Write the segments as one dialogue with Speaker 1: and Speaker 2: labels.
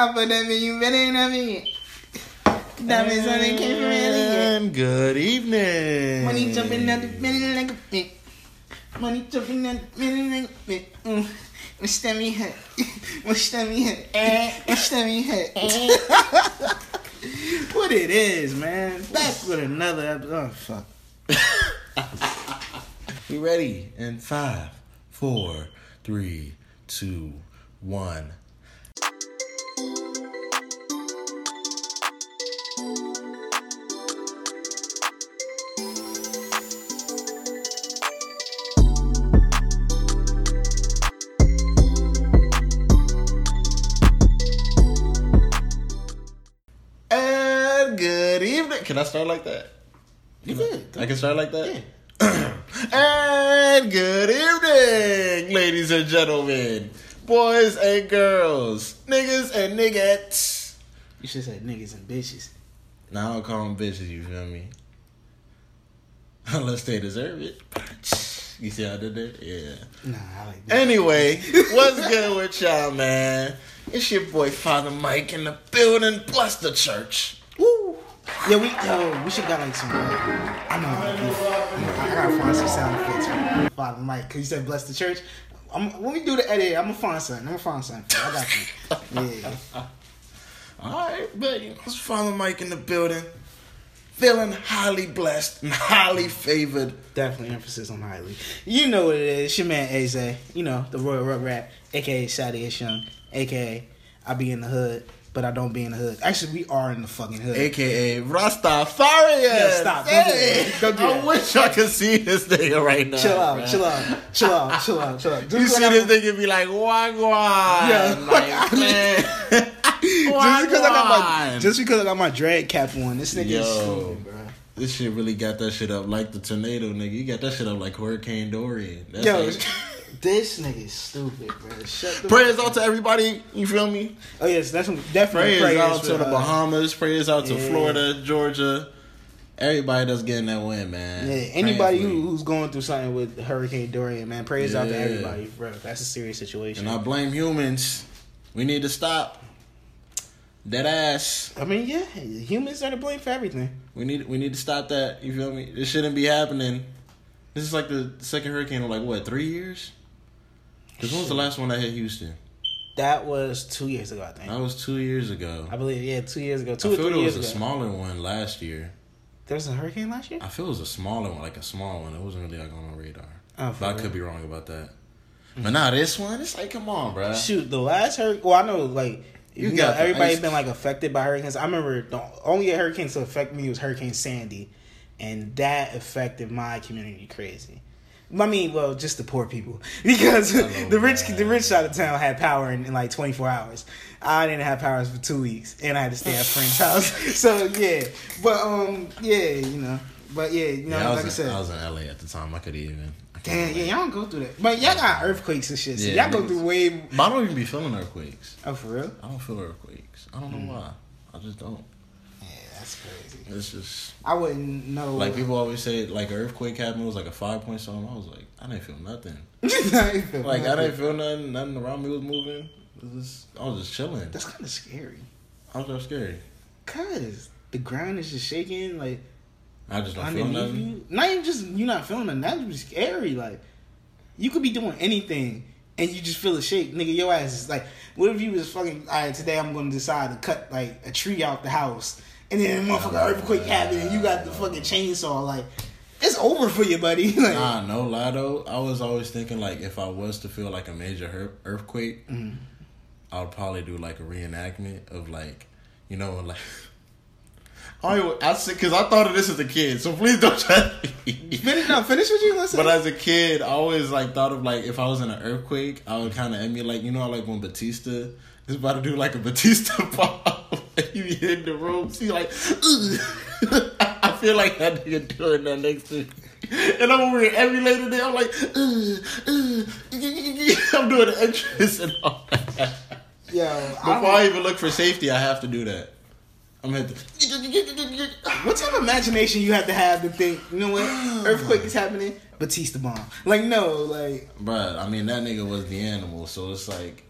Speaker 1: I put that in you better than me. Diamonds on it came from Elliot.
Speaker 2: And good evening.
Speaker 1: Money jumping out the middle like a bit. Money jumping out the middle like a bit. Mm. My stomach hurt. My stomach hurt.
Speaker 2: Eh.
Speaker 1: My stomach hurt. what it is, man. Back with another episode. Oh, fuck.
Speaker 2: We ready? In five, four, three, two, one. Start like that?
Speaker 1: You good.
Speaker 2: I can start like that? and good evening, ladies and gentlemen, boys and girls, niggas and niggettes.
Speaker 1: You should say niggas and bitches.
Speaker 2: Now I don't call them bitches, you feel me? Unless they deserve it. You see how I did that? Yeah.
Speaker 1: Nah, I like that.
Speaker 2: Anyway, what's good with y'all, man? It's your boy Father Mike in the building. Bless the church.
Speaker 1: Yeah, we yo, we should got like some. I know. I, I gotta find some sound effects for Father Mike because you said bless the church. I'm, when we do the edit, I'm gonna find something. I'm gonna find something. I got you. Yeah.
Speaker 2: All right, but it's Father Mike in the building. Feeling highly blessed and highly favored.
Speaker 1: Definitely emphasis on highly. You know what it is. It's your man Aze. You know, the Royal Rug Rat, aka Shady Young, aka I be in the hood, but I don't be in the hood. Actually, we are in the fucking hood.
Speaker 2: AKA Rastafarian.
Speaker 1: Yeah, stop.
Speaker 2: Hey.
Speaker 1: Don't do
Speaker 2: I wish I could see this nigga right now.
Speaker 1: chill out,
Speaker 2: man.
Speaker 1: chill out, chill out, chill out, chill out.
Speaker 2: You see this
Speaker 1: got-
Speaker 2: nigga be like, Wagwan.
Speaker 1: Yeah.
Speaker 2: Like, man.
Speaker 1: Just because I got my just because I got my drag cap on, this nigga
Speaker 2: Yo.
Speaker 1: is stupid, bro.
Speaker 2: This shit really got that shit up like the tornado, nigga. You got that shit up like Hurricane Dorian. That's
Speaker 1: Yo,
Speaker 2: like-
Speaker 1: this nigga is stupid, bro. Shut the
Speaker 2: prayers out to everybody. You feel me?
Speaker 1: Oh yes, that's some definitely
Speaker 2: Prayers,
Speaker 1: prayers,
Speaker 2: out to the
Speaker 1: uh,
Speaker 2: Bahamas. Prayers out to
Speaker 1: yeah.
Speaker 2: Florida, Georgia. Everybody that's getting that win, man.
Speaker 1: Yeah, anybody who, who's going through something with Hurricane Dorian, man, prayers out to everybody, bro. That's a serious situation.
Speaker 2: And I blame humans. We need to stop. Dead ass.
Speaker 1: I mean, yeah, humans are to blame for everything.
Speaker 2: We need we need to stop that. You feel me? This shouldn't be happening. This is like the second hurricane in like what three years? Because when was the last one that hit Houston?
Speaker 1: That was two years ago, I think.
Speaker 2: That was two years ago.
Speaker 1: I believe, yeah, two years ago, two
Speaker 2: I feel
Speaker 1: years
Speaker 2: was a
Speaker 1: ago.
Speaker 2: smaller one last year.
Speaker 1: there was a hurricane last year.
Speaker 2: I feel it was a smaller one, like a small one. It wasn't really like on my radar.
Speaker 1: Oh,
Speaker 2: but I could be wrong about that. Hmm. But nah, this one, it's like, come on, bro.
Speaker 1: Shoot, the last hurricane. Well, I know, like,
Speaker 2: You
Speaker 1: you,
Speaker 2: got
Speaker 1: know, everybody's
Speaker 2: ice-
Speaker 1: been like affected by hurricanes. I remember the only hurricane to affect me was Hurricane Sandy, and that affected my community crazy. I mean, well, just the poor people because
Speaker 2: Hello,
Speaker 1: the rich, the rich side of town had power in, in like twenty four hours. I didn't have powers for two weeks, and I had to stay at a friend's house. So yeah, but um, yeah, you know, but yeah, you know,
Speaker 2: Yeah, I,
Speaker 1: like I said,
Speaker 2: I was in LA at the time. I could even. I can't
Speaker 1: damn, yeah, y'all don't go through that, but y'all got earthquakes and shit. So
Speaker 2: Yeah,
Speaker 1: y'all go through way.
Speaker 2: But I don't even be feeling earthquakes.
Speaker 1: Oh, for real?
Speaker 2: I don't feel earthquakes. I don't know why. I just don't.
Speaker 1: That's crazy.
Speaker 2: It's just
Speaker 1: I wouldn't know.
Speaker 2: like people always say, like earthquake happened. It was like a five point something. I was like, I didn't feel nothing.
Speaker 1: like
Speaker 2: Like I didn't feel nothing. Nothing around me was moving. It was just, I was just chilling.
Speaker 1: That's kind of scary.
Speaker 2: I was just scared.
Speaker 1: Cause the ground is just shaking, like
Speaker 2: I just don't feel nothing.
Speaker 1: you. Not even just you not feeling nothing. That would be scary. Like you could be doing anything and you just feel a shake, nigga. Your ass is like, what if you was fucking? All right, today I'm gonna decide to cut like a tree out the house, and then a motherfucking earthquake happened, and you got the fucking chainsaw. Like it's over for you, buddy. like,
Speaker 2: Nah, no lie though. I was always thinking like if I was to feel like a major her- earthquake,
Speaker 1: Mm-hmm.
Speaker 2: I would probably do like a reenactment of like, you know, like. I I said because I thought of this as a kid, so please don't try.
Speaker 1: finish, no, finish what you listen.
Speaker 2: But as a kid, I always like thought of like if I was in an earthquake, I would kind of emulate. You know, like when Batista is about to do like a Batista pop, and you be in the room, see like, I feel like that nigga doing that next to me. And I'm over here emulating it. I'm like. I'm doing the entrance and all that.
Speaker 1: Yo,
Speaker 2: Before I even look for safety, I have to do that. I'm at the.
Speaker 1: What type of imagination you have to have to think, you know what, earthquake is happening, Batista bomb. Like, no, like,
Speaker 2: Bruh, I mean that nigga was the animal, so it's like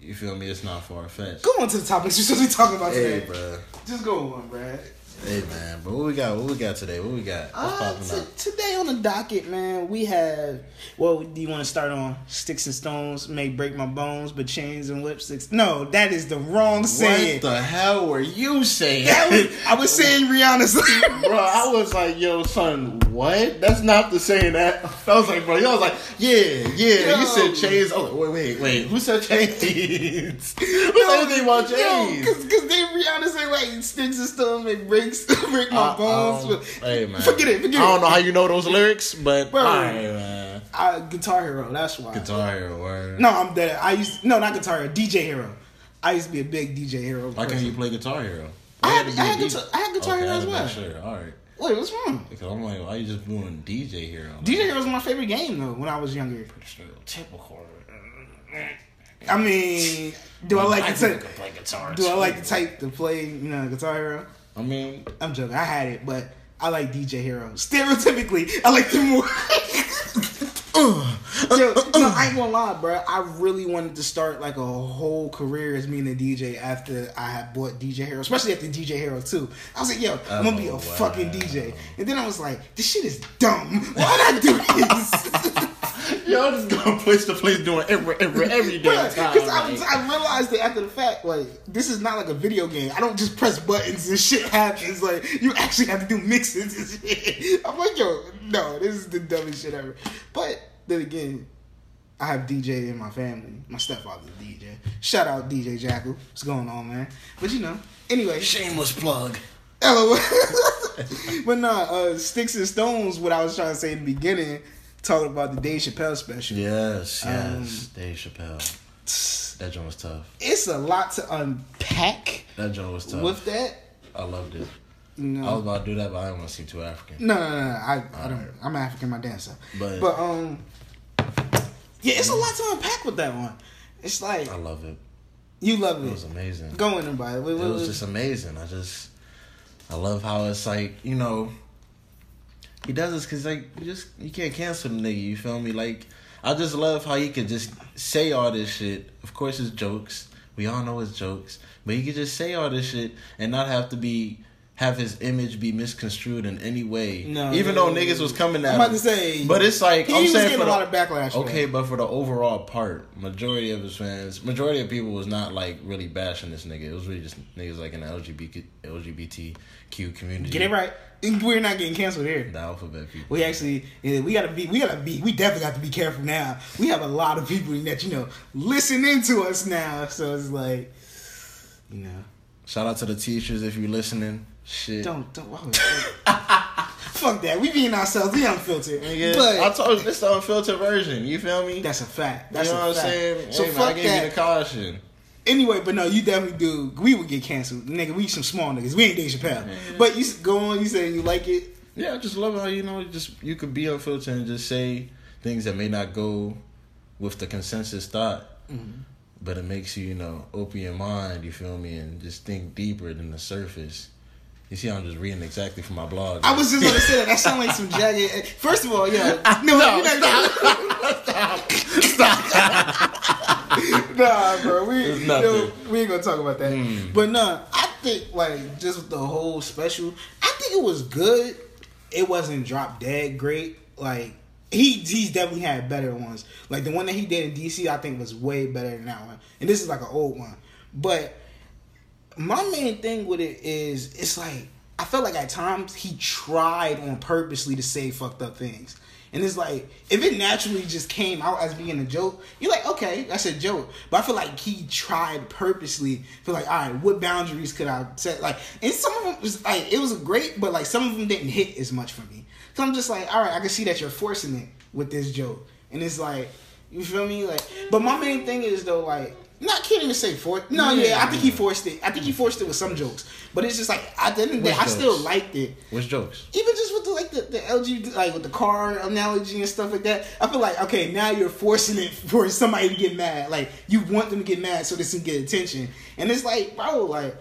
Speaker 2: you feel me? It's not far fetched.
Speaker 1: Go on to the topics you're supposed to be talking about
Speaker 2: Hey,
Speaker 1: today.
Speaker 2: bro.
Speaker 1: Just go on, bruh.
Speaker 2: Hey, man. But what we got? What we got today? What we got? What's
Speaker 1: Uh, t- today on the docket, man, we have. Well, do you want to start on sticks and stones may break my bones, but chains and lipsticks? No, that is the wrong saying.
Speaker 2: What the hell were you saying?
Speaker 1: Was, I was saying Rihanna's.
Speaker 2: bro, I was like, yo, son, what? That's not the saying that. I was like, bro, y'all was like, yeah, yeah.
Speaker 1: Yo.
Speaker 2: You said chains. Oh, wait, wait, wait. Who said chains? Who said anything about chains?
Speaker 1: Because then Rihanna say like sticks and stones may break break my
Speaker 2: Uh,
Speaker 1: bones.
Speaker 2: um, hey, man.
Speaker 1: Forget it. Forget
Speaker 2: I don't
Speaker 1: it.
Speaker 2: know how you know those lyrics, but
Speaker 1: Bro. I, Guitar Hero. That's why.
Speaker 2: Guitar Hero, word.
Speaker 1: No, I'm dead. I used no, not Guitar Hero. DJ Hero. I used to be a big DJ Hero.
Speaker 2: Why can't
Speaker 1: person.
Speaker 2: you play Guitar Hero?
Speaker 1: I had- I had Guitar- I had Guitar
Speaker 2: okay,
Speaker 1: Hero as well.
Speaker 2: Sure, all right.
Speaker 1: Wait, what's wrong?
Speaker 2: Because I'm like, why you just doing DJ Hero?
Speaker 1: DJ Hero was my favorite game though when I was younger.
Speaker 2: Typical.
Speaker 1: I mean, do I like to type?
Speaker 2: play guitar.
Speaker 1: Do I like to type to play? You know, Guitar Hero.
Speaker 2: I mean,
Speaker 1: I'm joking. I had it, but I like DJ Hero. Stereotypically, I like them more. Uh, yo, uh, no, uh. I ain't gonna lie, bro. I really wanted to start like a whole career as being a DJ after I had bought DJ Hero, especially after DJ Hero 2. I was like, yo, I'm gonna be a
Speaker 2: Oh,
Speaker 1: fucking. DJ. And then I was like, this shit is dumb. Why'd I do this?
Speaker 2: yo, just going place to place doing every every every damn time.
Speaker 1: Because I,
Speaker 2: like-
Speaker 1: I realized that after the fact, like this is not like a video game. I don't just press buttons and shit happens. Like you actually have to do mixes and shit. I'm like, yo, no, this is the dumbest shit ever. But then again, I have DJ in my family. My stepfather's a DJ. Shout out DJ Jackal. What's going on, man? But you know, anyway,
Speaker 2: Shameless plug.
Speaker 1: LOL. but nah, uh, sticks and stones. What I was trying to say in the beginning, talking about the Dave Chappelle special.
Speaker 2: Yes,
Speaker 1: Um,
Speaker 2: yes. Dave Chappelle. That joint was tough.
Speaker 1: It's a lot to unpack
Speaker 2: That joint was tough.
Speaker 1: with that.
Speaker 2: I loved it.
Speaker 1: Know,
Speaker 2: I was about to do that, but I didn't want to seem too African.
Speaker 1: No, no, no, no. I, I don't.
Speaker 2: Alright.
Speaker 1: I'm African, my dancer.
Speaker 2: But-
Speaker 1: but um, yeah, it's a lot to unpack with that one. It's like
Speaker 2: I love it.
Speaker 1: you love
Speaker 2: It
Speaker 1: it.
Speaker 2: was amazing.
Speaker 1: Going in about it. What-
Speaker 2: It
Speaker 1: what-
Speaker 2: was just amazing. I just, I love how it's like, you know, he does this because like you just you can't cancel the nigga. You feel me? Like I just love how he could just say all this shit. Of course, it's jokes. We all know it's jokes, but he could just say all this shit and not have to be have his image be misconstrued in any way.
Speaker 1: No,
Speaker 2: even
Speaker 1: no,
Speaker 2: though
Speaker 1: no,
Speaker 2: niggas was coming at
Speaker 1: I'm about
Speaker 2: him.
Speaker 1: to say,
Speaker 2: But it's like
Speaker 1: he
Speaker 2: I'm
Speaker 1: was
Speaker 2: saying
Speaker 1: getting
Speaker 2: for
Speaker 1: a
Speaker 2: the-
Speaker 1: lot of backlash.
Speaker 2: Okay, but for the overall part, majority of his fans, majority of people was not like really bashing this nigga. It was really just niggas like in the LGBT, LGBTQ community.
Speaker 1: get it right. We're not getting canceled here.
Speaker 2: The alphabet people.
Speaker 1: We actually, we gotta be, we gotta be, we definitely got to be careful now. We have a lot of people that you know listening to us now, so it's like, you know,
Speaker 2: Shout out to the teachers if you're listening. Shit.
Speaker 1: don't, don't. why would- Fuck that. We being ourselves. We unfiltered.
Speaker 2: Nigga,
Speaker 1: But
Speaker 2: I told you this the unfiltered version. You feel me?
Speaker 1: That's a fact.
Speaker 2: you
Speaker 1: That's
Speaker 2: know
Speaker 1: a
Speaker 2: what I'm
Speaker 1: fact.
Speaker 2: saying?
Speaker 1: So
Speaker 2: hey, man, I
Speaker 1: fuck
Speaker 2: gave you
Speaker 1: that.
Speaker 2: the caution.
Speaker 1: Anyway, but no, you definitely do. We would get canceled, nigga. We some small niggas. We ain't Dave Chappelle. But you go on. You say you like it.
Speaker 2: Yeah, I just love how you know just you could be unfiltered and just say things that may not go with the consensus thought,
Speaker 1: Mm-hmm.
Speaker 2: but it makes you you know open your mind. You feel me and just think deeper than the surface. You see, I'm just reading exactly from my blog.
Speaker 1: I was just gonna say that. That sound like some jagged. First of all, yeah. No,
Speaker 2: No,
Speaker 1: you're not- nah, bro. We no, we ain't gonna talk about that.
Speaker 2: Mm.
Speaker 1: But nah, I think like just with the whole special, I think it was good. It wasn't drop dead great. Like he he's definitely had better ones. Like the one that he did in DC, I think was way better than that one. And this is like an old one. But my main thing with it is it's like I felt like at times he tried on purposely to say fucked up things. And it's like if it naturally just came out as being a joke, you're like, okay, that's a joke. But I feel like he tried purposely. Feel like, all right, what boundaries could I set? Like, and some of them was like it was great, but like some of them didn't hit as much for me. So I'm just like, all right, I can see that you're forcing it with this joke, and it's like, you feel me? Like, but my main thing is though, like, not kidding to say for no, yeah, I think he forced it. I think he forced it with some jokes, but it's just like at the end of the day, I still liked it.
Speaker 2: Which jokes?
Speaker 1: Even just with the like the, the LG like with the car analogy and stuff like that, I feel like okay, now you're forcing it for somebody to get mad. Like you want them to get mad so this can get attention, and it's like, bro, like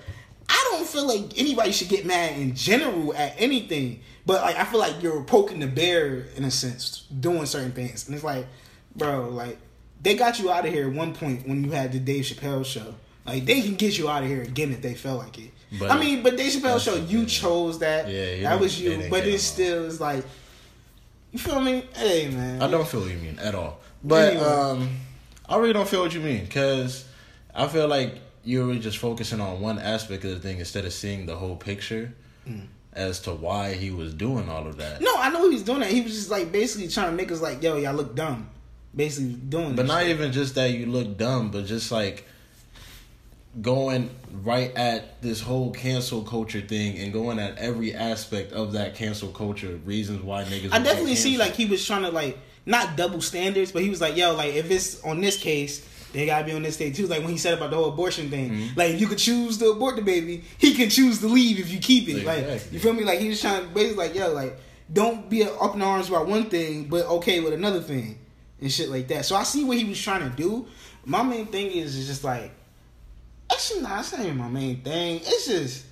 Speaker 1: I don't feel like anybody should get mad in general at anything, but like I feel like you're poking the bear in a sense, doing certain things, and it's like, bro, like they got you out of here at one point when you had the Dave Chappelle show. Like they can get you out of here again if they felt like it.
Speaker 2: But-
Speaker 1: I mean, but Dave Chappelle show, you chose that.
Speaker 2: Yeah,
Speaker 1: that was you. But it still is like, you feel me? Hey man,
Speaker 2: I don't feel what you mean at all. But
Speaker 1: Anyway.
Speaker 2: um, I really don't feel what you mean because I feel like you were just focusing on one aspect of the thing instead of seeing the whole picture as to why he was doing all of that.
Speaker 1: No, I know he was doing that. He was just like basically trying to make us like, yo, y'all look dumb. Basically doing.
Speaker 2: But not
Speaker 1: shit.
Speaker 2: even just that you look dumb, but just like going right at this whole cancel culture thing and going at every aspect of that cancel culture, reasons why niggas.
Speaker 1: I definitely see like he was trying to like not double standards, but he was like, yo, like if it's on this case, they gotta be on this stage too. Like when he said about the whole abortion thing,
Speaker 2: Mm-hmm.
Speaker 1: like if you could choose to abort the baby, he can choose to leave if you keep it. Like you feel me? Like he was trying to basically like, yo, like don't be up in arms about one thing, but okay with another thing and shit like that. So I see what he was trying to do. My main thing is is just like actually not that's not even my main thing. It's just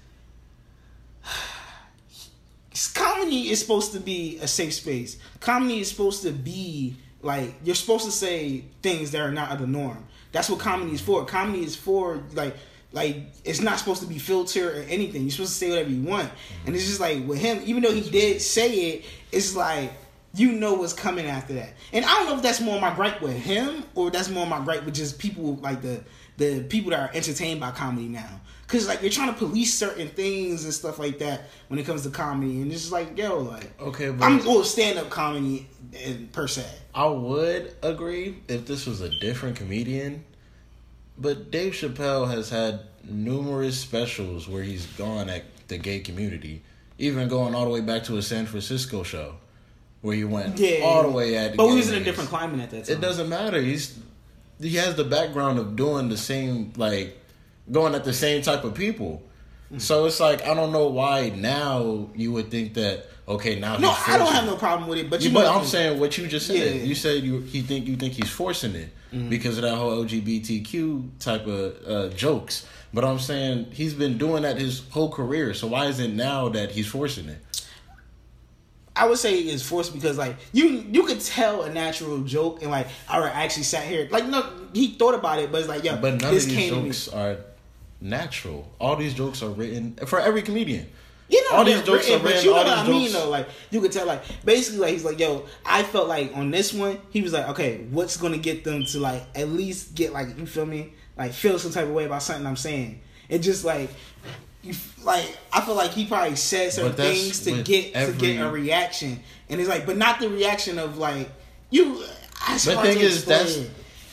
Speaker 1: comedy is supposed to be a safe space. Comedy is supposed to be like you're supposed to say things that are not of the norm. That's what comedy is for. Comedy is for like like it's not supposed to be filtered or anything. You're supposed to say whatever you want. And it's just like with him, even though he did say it, it's like you know what's coming after that. And I don't know if that's more my gripe with him or that's more my gripe with just people like the the people that are entertained by comedy now. Cause like you're trying to police certain things and stuff like that when it comes to comedy, and it's just like yo, like
Speaker 2: Okay, but
Speaker 1: I'm well stand up comedy and, per se.
Speaker 2: I would agree if this was a different comedian, but Dave Chappelle has had numerous specials where he's gone at the gay community, even going all the way back to a San Francisco show where he went
Speaker 1: Yeah,
Speaker 2: all the way at. the
Speaker 1: But we was in a different climate at that time.
Speaker 2: It doesn't matter. He's he has the background of doing the same like going at the same type of people.
Speaker 1: Mm.
Speaker 2: So it's like I don't know why now you would think that okay now
Speaker 1: No, I don't have no problem with it. But
Speaker 2: Yeah,
Speaker 1: you
Speaker 2: but I'm saying what you just said.
Speaker 1: Yeah. Mm-hmm.
Speaker 2: You said you he think you think he's forcing it because of that whole LGBTQ type of uh, jokes. But I'm saying he's been doing that his whole career. So why is it now that he's forcing it?
Speaker 1: I would say it's forced because like you you could tell a natural joke and like I actually sat here like no he thought about it but it's like yo
Speaker 2: But none
Speaker 1: this
Speaker 2: of these
Speaker 1: came to me.
Speaker 2: jokes are natural. All these jokes are written for every comedian.
Speaker 1: You know,
Speaker 2: all these jokes
Speaker 1: written,
Speaker 2: are
Speaker 1: but
Speaker 2: written.
Speaker 1: you know what I
Speaker 2: these
Speaker 1: mean though. Like you could tell, like basically, like he's like, "Yo, I felt like on this one, he was like, okay, what's gonna get them to like at least get like you feel me, like feel some type of way about something I'm saying, and just like." You, like I feel like he probably said certain things to get to get a reaction, and it's like, but not the reaction of like you. It's
Speaker 2: The thing
Speaker 1: to
Speaker 2: is, that's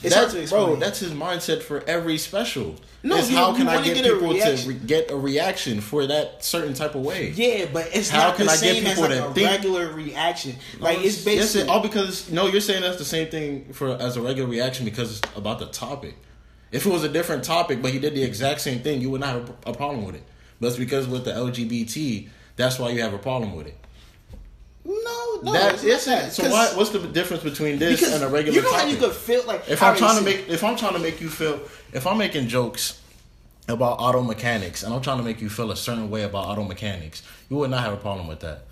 Speaker 1: it's hard to explain.
Speaker 2: bro. That's his mindset for every special.
Speaker 1: No,
Speaker 2: It's
Speaker 1: you-
Speaker 2: how
Speaker 1: you
Speaker 2: can I get,
Speaker 1: get
Speaker 2: people to re- get a reaction for that certain type of way?
Speaker 1: yeah, but it's
Speaker 2: How
Speaker 1: not
Speaker 2: can
Speaker 1: the
Speaker 2: I get
Speaker 1: same as
Speaker 2: people
Speaker 1: like
Speaker 2: to
Speaker 1: a
Speaker 2: think-
Speaker 1: regular reaction. Like it's
Speaker 2: Yes,
Speaker 1: basically
Speaker 2: it- all because no, you're saying that's the same thing for as a regular reaction because it's about the topic. If it was a different topic, but he did the exact same thing, you would not have a problem with it. But it's because with the LGBT, that's why you have a problem with it.
Speaker 1: No, no,
Speaker 2: that
Speaker 1: it's not
Speaker 2: isn't.
Speaker 1: that.
Speaker 2: So why? What's the difference between this and a regular
Speaker 1: you know
Speaker 2: topic?
Speaker 1: how you could feel like
Speaker 2: if I'm trying to make if I'm trying to make you feel if I'm making jokes about auto mechanics and I'm trying to make you feel a certain way about auto mechanics, you would not have a problem with that.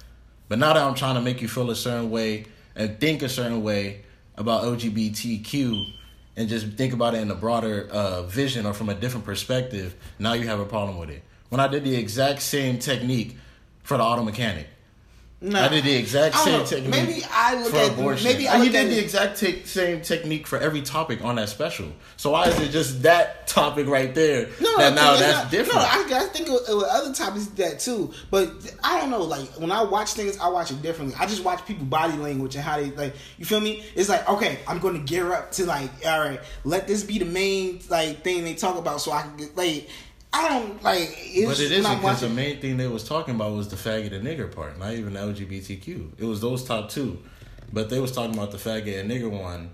Speaker 2: But now that I'm trying to make you feel a certain way and think a certain way about LGBTQ and just think about it in a broader uh, vision or from a different perspective, now you have a problem with it. When I did the exact same technique for the auto mechanic,
Speaker 1: Nah.
Speaker 2: I did the exact same
Speaker 1: know.
Speaker 2: technique.
Speaker 1: Maybe I look
Speaker 2: for
Speaker 1: at
Speaker 2: abortion.
Speaker 1: maybe I
Speaker 2: and you
Speaker 1: look at
Speaker 2: did the exact te- same technique for every topic on that special. So why is it just that topic right there
Speaker 1: No,
Speaker 2: that now that's
Speaker 1: not-
Speaker 2: different?
Speaker 1: No, I, I think with other topics that too, but I don't know. Like when I watch things, I watch it differently. I just watch people body language and how they like. You feel me? It's like okay, I'm going to gear up to like, all right, let this be the main like thing they talk about, so I can get like. I don't like. It's,
Speaker 2: but it isn't because the main thing they was talking about was the faggot and nigger part, not even the LGBTQ. It was those top two, but they was talking about the faggot and nigger one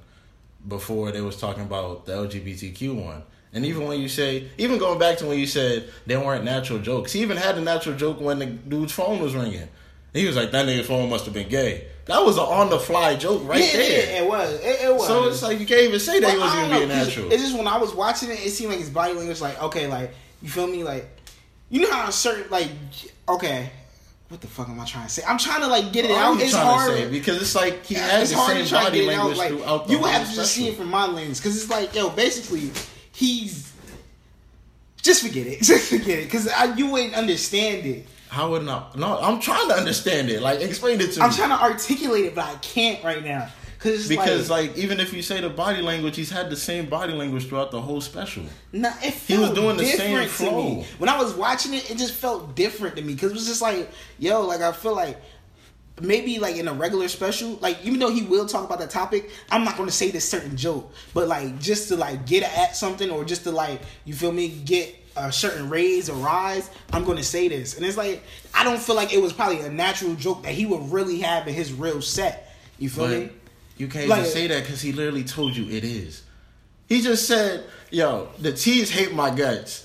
Speaker 2: before they was talking about the LGBTQ one. And even when you say, even going back to when you said they weren't natural jokes, he even had a natural joke when the dude's phone was ringing. He was like, "That nigga's phone must have been gay." That was an on the fly joke right
Speaker 1: yeah,
Speaker 2: there.
Speaker 1: yeah, it was. It, it was.
Speaker 2: So it's like you can't even say that he wasn't even being natural.
Speaker 1: It's just when I was watching it, it seemed like his body language, like okay, like you feel me, like you know how certain like okay, what the fuck am I trying to say? I'm trying to like get it
Speaker 2: What
Speaker 1: out. It's hard
Speaker 2: to say? Because it's like he had
Speaker 1: it's
Speaker 2: the
Speaker 1: hard
Speaker 2: same
Speaker 1: to try to
Speaker 2: body
Speaker 1: get it out. Like you have to just see it from my lens because it's like, yo, basically, he's just forget it, just forget it, because you wouldn't understand it.
Speaker 2: How would not? No, I'm trying to understand it. Like, explain it to me.
Speaker 1: I'm trying to articulate it, but I can't right now because
Speaker 2: because
Speaker 1: like,
Speaker 2: like, even if you say the body language, he's had the same body language throughout the whole special.
Speaker 1: Nah, it
Speaker 2: He was doing the same
Speaker 1: different to me.
Speaker 2: flow.
Speaker 1: When I was watching it, it just felt different to me because it was just like, yo, like I feel like maybe like in a regular special, like even though he will talk about that topic, I'm not going to say this certain joke, but like just to like get at something or just to like you feel me get a certain raise or rise, I'm going to say this, and it's like I don't feel like it was probably a natural joke that he would really have in his real set. You feel
Speaker 2: But
Speaker 1: me?
Speaker 2: You can't
Speaker 1: Like-
Speaker 2: even say that because he literally told you it is. He just said, "Yo, the T's hate my guts."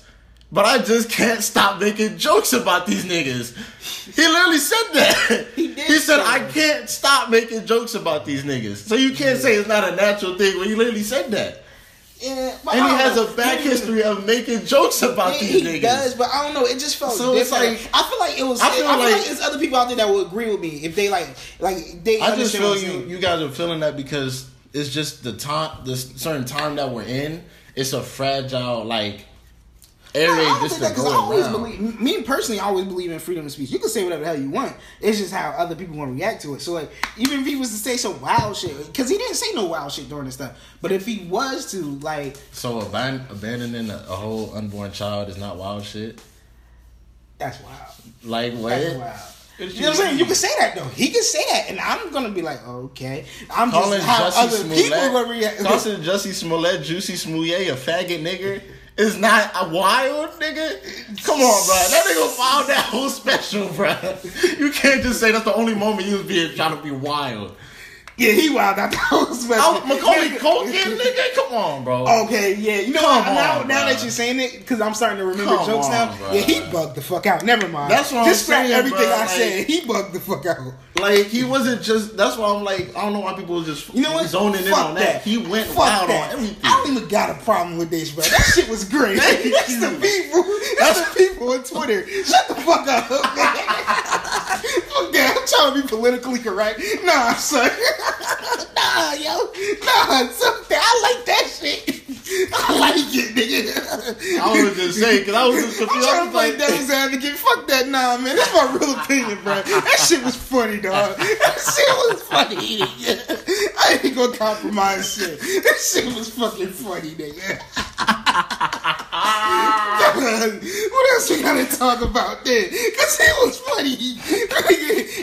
Speaker 2: But I just can't stop making jokes about these niggas. He literally said that.
Speaker 1: He did
Speaker 2: He said, I can't stop making jokes about these niggas. So you can't say it's not a natural thing when he literally said that.
Speaker 1: Yeah,
Speaker 2: And he has
Speaker 1: know.
Speaker 2: a back history of making jokes about
Speaker 1: Yeah,
Speaker 2: these
Speaker 1: he
Speaker 2: niggas.
Speaker 1: does, but I don't know. It just felt
Speaker 2: So it's like-
Speaker 1: I feel like it was.
Speaker 2: I
Speaker 1: I
Speaker 2: feel
Speaker 1: feel, like,
Speaker 2: like-
Speaker 1: there's other people out there that would agree with me if they like, like they.
Speaker 2: I just feel you you guys are feeling that because it's just the time the certain time that we're in. It's a fragile like area
Speaker 1: I don't
Speaker 2: just
Speaker 1: think
Speaker 2: to
Speaker 1: that
Speaker 2: go
Speaker 1: because I always
Speaker 2: around.
Speaker 1: believe. Me personally, I always believe in freedom of speech. You can say whatever the hell you want. It's just how other people want to react to it. So like, even if he was to say some wild shit, because he didn't say no wild shit during this stuff. But if he was to like,
Speaker 2: So aban- abandoning a, a whole unborn child is not wild shit.
Speaker 1: that's wild.
Speaker 2: Like what?
Speaker 1: That's wild. You know what I'm saying? You can say that though. He can say that, and I'm gonna be like, okay. I'm
Speaker 2: Calling
Speaker 1: just how
Speaker 2: Jussie
Speaker 1: other people gonna
Speaker 2: Smollett,
Speaker 1: react.
Speaker 2: calling Jussie Smollett, Juicy Smollett a faggot nigga is not a wild nigga. Come on, bro. That nigga wild that whole special, bro. You can't just say that's the only moment you was being trying to be wild.
Speaker 1: Yeah, he wild out the whole special.
Speaker 2: Oh, Macaulay Culkin, nigga, come on, bro.
Speaker 1: Okay, yeah. You know
Speaker 2: Come
Speaker 1: what? Now,
Speaker 2: on,
Speaker 1: now
Speaker 2: bro.
Speaker 1: that you're saying it, because I'm starting to remember
Speaker 2: Come
Speaker 1: jokes
Speaker 2: on,
Speaker 1: now.
Speaker 2: bro.
Speaker 1: Yeah, he bugged the fuck out. Never mind.
Speaker 2: That's what
Speaker 1: Just
Speaker 2: I'm saying,
Speaker 1: everything
Speaker 2: bro.
Speaker 1: I
Speaker 2: Like-
Speaker 1: said. He bugged the fuck out.
Speaker 2: Like he wasn't just. That's why I'm like, I don't know why people was just
Speaker 1: You know what?
Speaker 2: zoning in on that. He went
Speaker 1: Fuck
Speaker 2: wild
Speaker 1: that.
Speaker 2: on everything.
Speaker 1: I don't even got a problem with this, bro. That shit was great. That's
Speaker 2: you.
Speaker 1: the people. That's the people on Twitter. Shut the fuck up, man. fuck that. I'm trying to be politically correct. Nah, son. nah, yo. Nah, something. I like that shit. I like it, nigga.
Speaker 2: I was just saying because I was just
Speaker 1: I'm
Speaker 2: confused. I
Speaker 1: trying to play
Speaker 2: like,
Speaker 1: devil's advocate. Fuck that, nah, man. That's my real opinion, bro. That shit was funny, dog. That shit was funny. nigga. I ain't gonna compromise shit. That shit was fucking funny, nigga. what else we gotta talk about then? Cause it was funny.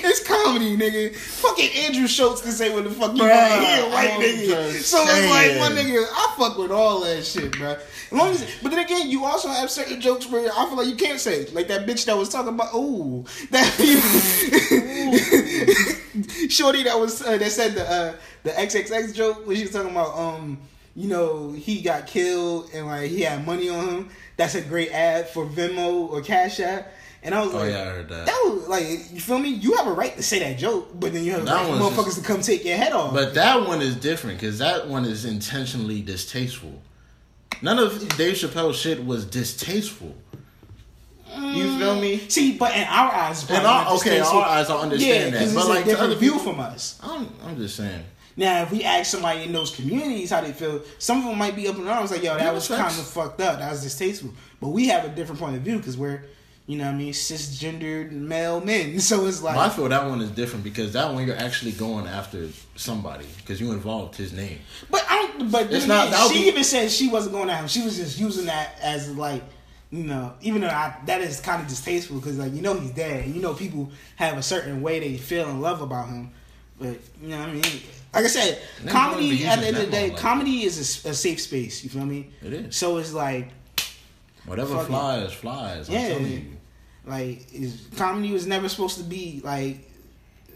Speaker 1: It's comedy, nigga. Fucking Andrew Schulz can say what the fuck you want to hear, white
Speaker 2: I'm
Speaker 1: nigga. So it's like, my nigga, I fuck with all that shit, bro. As long as, but then again, you also have certain jokes where I feel like you can't say, like that bitch that was talking about, ooh, that shorty that was uh, that said the uh, the XXX joke when she was talking about, um, you know, he got killed and like he had money on him. That's a great ad for Venmo or Cash App. And I was
Speaker 2: Oh,
Speaker 1: like,
Speaker 2: yeah, I heard that.
Speaker 1: That was like, you feel me? You have a right to say that joke, but then you have a
Speaker 2: That
Speaker 1: right for motherfuckers
Speaker 2: just-
Speaker 1: to come take your head off.
Speaker 2: But that one is different because that one is intentionally distasteful. None of Dave Chappelle's shit was distasteful. You mm, feel me?
Speaker 1: See, but in our eyes,
Speaker 2: In our- okay, in our eyes, I understand
Speaker 1: yeah,
Speaker 2: that. But,
Speaker 1: it's
Speaker 2: like,
Speaker 1: a
Speaker 2: to other
Speaker 1: view
Speaker 2: people-
Speaker 1: from us.
Speaker 2: I'm, I'm just saying.
Speaker 1: Now, if we ask somebody in those communities how they feel, some of them might be up in arms like, "Yo, that
Speaker 2: Yeah,
Speaker 1: was kind of fucked up. That was distasteful." But we have a different point of view because we're, you know, what I mean, cisgendered male men. So it's like,
Speaker 2: But I feel that one is different because that one you're actually going after somebody because you involved his name.
Speaker 1: But I don't. But
Speaker 2: It's not-
Speaker 1: again,
Speaker 2: that'll
Speaker 1: she
Speaker 2: be-
Speaker 1: even said she wasn't going at him. She was just using that as like, you know, even though I, that is kind of distasteful because like you know he's dead. And you know people have a certain way they feel and love about him. But you know, what I mean, like I said,
Speaker 2: They
Speaker 1: comedy at the end of the day,
Speaker 2: like
Speaker 1: comedy is a, safe space. You feel me?
Speaker 2: It is.
Speaker 1: So it's like,
Speaker 2: Whatever
Speaker 1: Fuck it.
Speaker 2: flies, flies. I'm
Speaker 1: Yeah.
Speaker 2: telling you.
Speaker 1: like is, comedy was never supposed to be like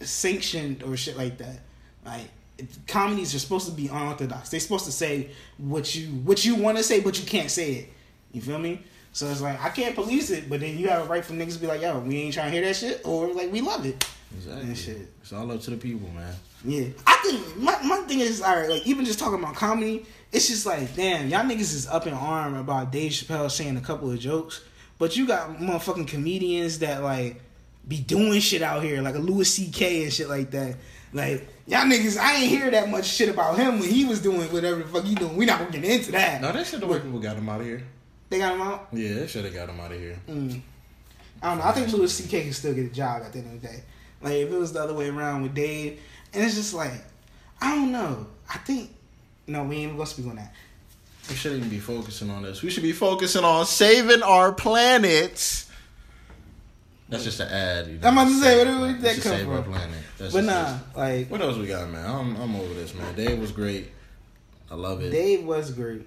Speaker 1: sanctioned or shit like that. Like it, comedies are supposed to be unorthodox. They're supposed to say what you what you want to say, but you can't say it. You feel me? So it's like I can't police it, but then you have a right for niggas to be like, yo, we ain't trying to hear that shit, or like we love it.
Speaker 2: Exactly.
Speaker 1: And shit.
Speaker 2: It's all up to the people, man.
Speaker 1: Yeah, I think my, my thing is all right. Like even just talking about comedy, it's just like damn, y'all niggas is up in arm about Dave Chappelle saying a couple of jokes, but you got motherfucking comedians that like be doing shit out here, like a Louis C.K. and shit like that. Like y'all niggas, I ain't hear that much shit about him when he was doing whatever the fuck he doing. We not gonna get into that.
Speaker 2: No, that shit the way people got him out of here.
Speaker 1: They got him out.
Speaker 2: Yeah, they should have got him out of here.
Speaker 1: Mm. I don't know. I think Louis C.K. can still get a job at the end of the day. Like if it was the other way around with Dave, and it's just like I don't know. I think no, we ain't gonna speak on that.
Speaker 2: We shouldn't even be focusing on this. We should be focusing on saving our planet. That's just an ad. You know,
Speaker 1: I'm about to say, where did
Speaker 2: It's
Speaker 1: that
Speaker 2: to
Speaker 1: come
Speaker 2: save our
Speaker 1: from?
Speaker 2: planet. That's
Speaker 1: But
Speaker 2: just
Speaker 1: nah,
Speaker 2: it.
Speaker 1: like
Speaker 2: What else we got, man? I'm, I'm over this, man. Dave was great. I love it.
Speaker 1: Dave was great.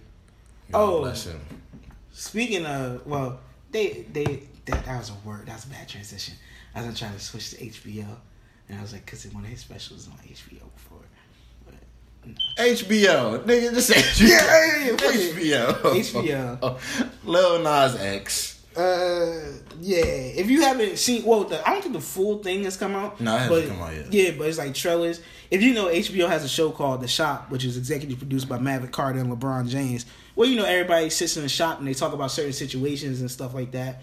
Speaker 2: God
Speaker 1: oh.
Speaker 2: bless him.
Speaker 1: Speaking of, well, they they that, that was a word. That was a bad transition. I was trying to switch to HBO, and I was like, because one of his specials on HBO before. But no.
Speaker 2: HBO, nigga, just HBO.
Speaker 1: Yeah, yeah, yeah, fuck it.
Speaker 2: HBO.
Speaker 1: HBO.
Speaker 2: Lil Nas X.
Speaker 1: Uh, yeah. If you haven't seen, well, the, I don't think the full thing has come out.
Speaker 2: No, it hasn't
Speaker 1: but,
Speaker 2: come out yet.
Speaker 1: Yeah, but it's like trailers. If you know, HBO has a show called The Shop, which is executive produced by Maverick Carter and LeBron James. Well, you know, everybody sits in the shop and they talk about certain situations and stuff like that.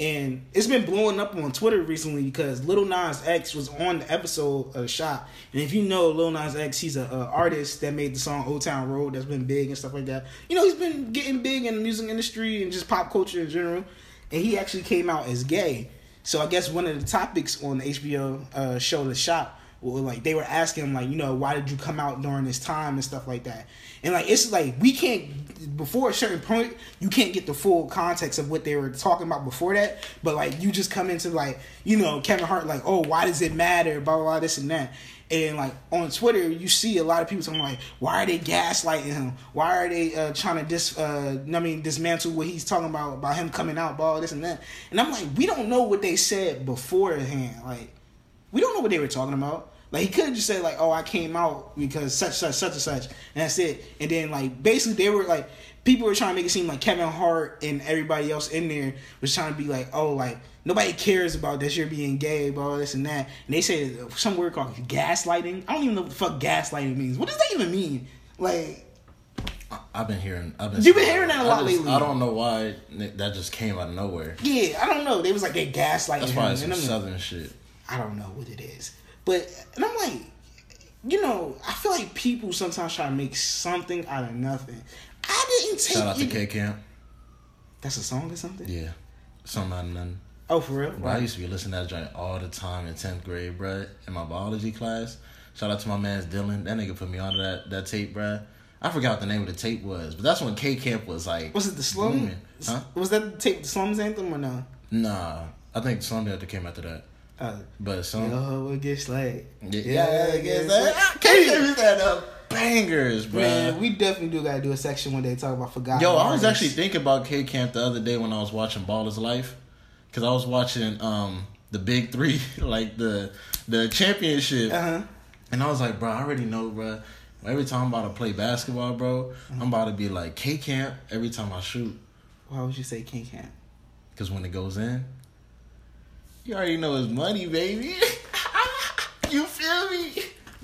Speaker 1: And it's been blowing up on Twitter recently because Little Nas X was on the episode of Shop. And if you know Lil Nas X, he's a, a artist that made the song Old Town Road that's been big and stuff like that. You know, he's been getting big in the music industry and just pop culture in general. And he actually came out as gay. So I guess one of the topics on the HBO uh, show The Shop were like they were asking him like, you know, why did you come out during this time and stuff like that. And like it's like we can't before a certain point you can't get the full context of what they were talking about before that. But like you just come into like you know Kevin Hart like oh why does it matter blah blah, blah this and that. And like on Twitter, you see a lot of people talking like, "Why are they gaslighting him? Why are they uh, trying to dis, uh, I mean, dismantle what he's talking about about him coming out, blah this and that?" And I'm like, we don't know what they said beforehand. Like, we don't know what they were talking about. Like he could have just said like, "Oh, I came out because such such such and such," and that's it. And then like basically they were like people were trying to make it seem like Kevin Hart and everybody else in there was trying to be like, "Oh, like nobody cares about this. you're being gay, blah this and that." And they said some word called gaslighting. I don't even know what the fuck gaslighting means. What does that even mean? Like,
Speaker 2: I- I've been hearing. I've been.
Speaker 1: You've been hearing that a lot
Speaker 2: just-
Speaker 1: lately.
Speaker 2: I don't know why that just came out of nowhere.
Speaker 1: yeah, I don't know. They was like they gaslighting
Speaker 2: That's probably some
Speaker 1: I'm like,
Speaker 2: southern shit.
Speaker 1: I don't know what it is. But and I'm like, you know, I feel like people sometimes try to make something out of nothing. I didn't take
Speaker 2: Shout out to K Camp.
Speaker 1: That's a song or something?
Speaker 2: Yeah, something out of nothing.
Speaker 1: Oh, for real?
Speaker 2: Bro, I used to be listening to that joint all the time in tenth grade, bruh, in my biology class. Shout out to my man's Dylan. That nigga put me onto that that tape, bruh. I forgot what the name of the tape was, but that's when K Camp was like.
Speaker 1: Was it the Slum?
Speaker 2: booming. Huh?
Speaker 1: Was that the tape, the Slums anthem or no?
Speaker 2: Nah, I think Sunday after came after that.
Speaker 1: Uh,
Speaker 2: But some.
Speaker 1: oh, we'll get slayed.
Speaker 2: Yeah,
Speaker 1: Yeah,
Speaker 2: I guess
Speaker 1: yeah,
Speaker 2: that. K Camp is that up bangers, bro.
Speaker 1: Man, we definitely do gotta do a section one day talk about forgotten.
Speaker 2: Yo, I was actually thinking about K Camp the other day when I was watching Baller's Life, because I was watching um the Big Three, like the the championship,
Speaker 1: Uh-huh.
Speaker 2: and I was like, bro, I already know, bro. Every time I'm about to play basketball, bro, I'm about to be like K Camp every time I shoot,
Speaker 1: Why would you say K Camp?
Speaker 2: because when it goes in, you already know it's money, baby. you feel me?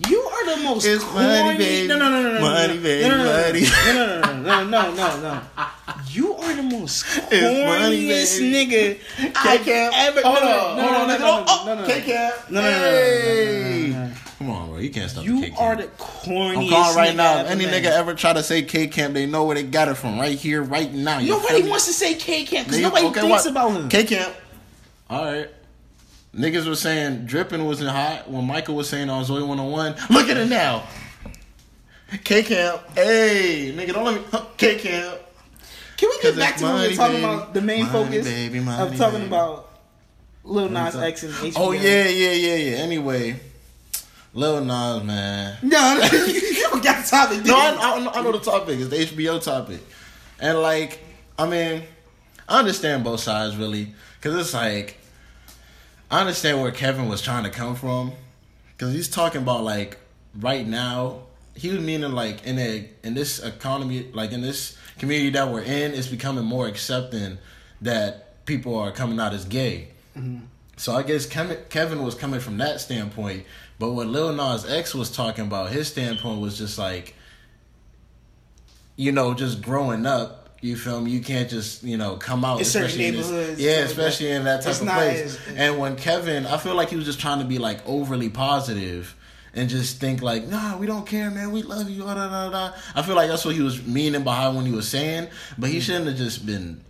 Speaker 1: You are the most
Speaker 2: It's
Speaker 1: corny.
Speaker 2: money, baby.
Speaker 1: No, no, no, no, no,
Speaker 2: Money,
Speaker 1: no,
Speaker 2: baby,
Speaker 1: no, no, no,
Speaker 2: money.
Speaker 1: No, no, no, no, no, no, no, no. You are the most corniest nigga I've ever.
Speaker 2: Hold on,
Speaker 1: no,
Speaker 2: hold
Speaker 1: no,
Speaker 2: on,
Speaker 1: no, no,
Speaker 2: Oh,
Speaker 1: no, no, no. No, no, no, no, no, no, no,
Speaker 2: Hey.
Speaker 1: no, no.
Speaker 2: Come on, bro. You can't stop the
Speaker 1: You
Speaker 2: K-Camp.
Speaker 1: are the corniest.
Speaker 2: I'm calling right
Speaker 1: nigga
Speaker 2: now.
Speaker 1: ever
Speaker 2: Any nigga ever try to say K Camp, they know where they got it from. Right here, right now. You
Speaker 1: Nobody wants to say K Camp because nobody thinks about him.
Speaker 2: K Camp. All right. Niggas was saying dripping wasn't hot when Michael was saying on Zoey 101. Look at it now. K Camp. Hey, nigga, don't let me. K Camp.
Speaker 1: Can we get back to we
Speaker 2: money,
Speaker 1: were talking
Speaker 2: baby.
Speaker 1: about? The main
Speaker 2: Money,
Speaker 1: focus
Speaker 2: baby,
Speaker 1: of talking
Speaker 2: baby.
Speaker 1: about Lil Nas X and HBO.
Speaker 2: Oh, yeah, yeah, yeah, yeah. Anyway, Lil Nas, man.
Speaker 1: No, you forgot the topic.
Speaker 2: No, I. I, know- I know the topic. It's the HBO topic, and like, I mean, I understand both sides really, because it's like, I understand where Kevin was trying to come from, because he's talking about like right now. He was meaning like in a in this economy, like in this community that we're in, it's becoming more accepting that people are coming out as gay. Mm-hmm. So I guess Kevin, Kevin was coming from that standpoint, but what Lil Nas X was talking about, his standpoint was just like, you know, just growing up, You feel me? You can't just you know come out.
Speaker 1: In certain
Speaker 2: especially in this-
Speaker 1: neighborhoods,
Speaker 2: yeah,
Speaker 1: like
Speaker 2: especially
Speaker 1: that.
Speaker 2: in that type
Speaker 1: It's
Speaker 2: of place.
Speaker 1: as-
Speaker 2: and when Kevin, I feel like he was just trying to be like overly positive and just think like, nah, we don't care, man. We love you. Da, da, da. I feel like that's what he was meaning behind when he was saying, but he shouldn't have just been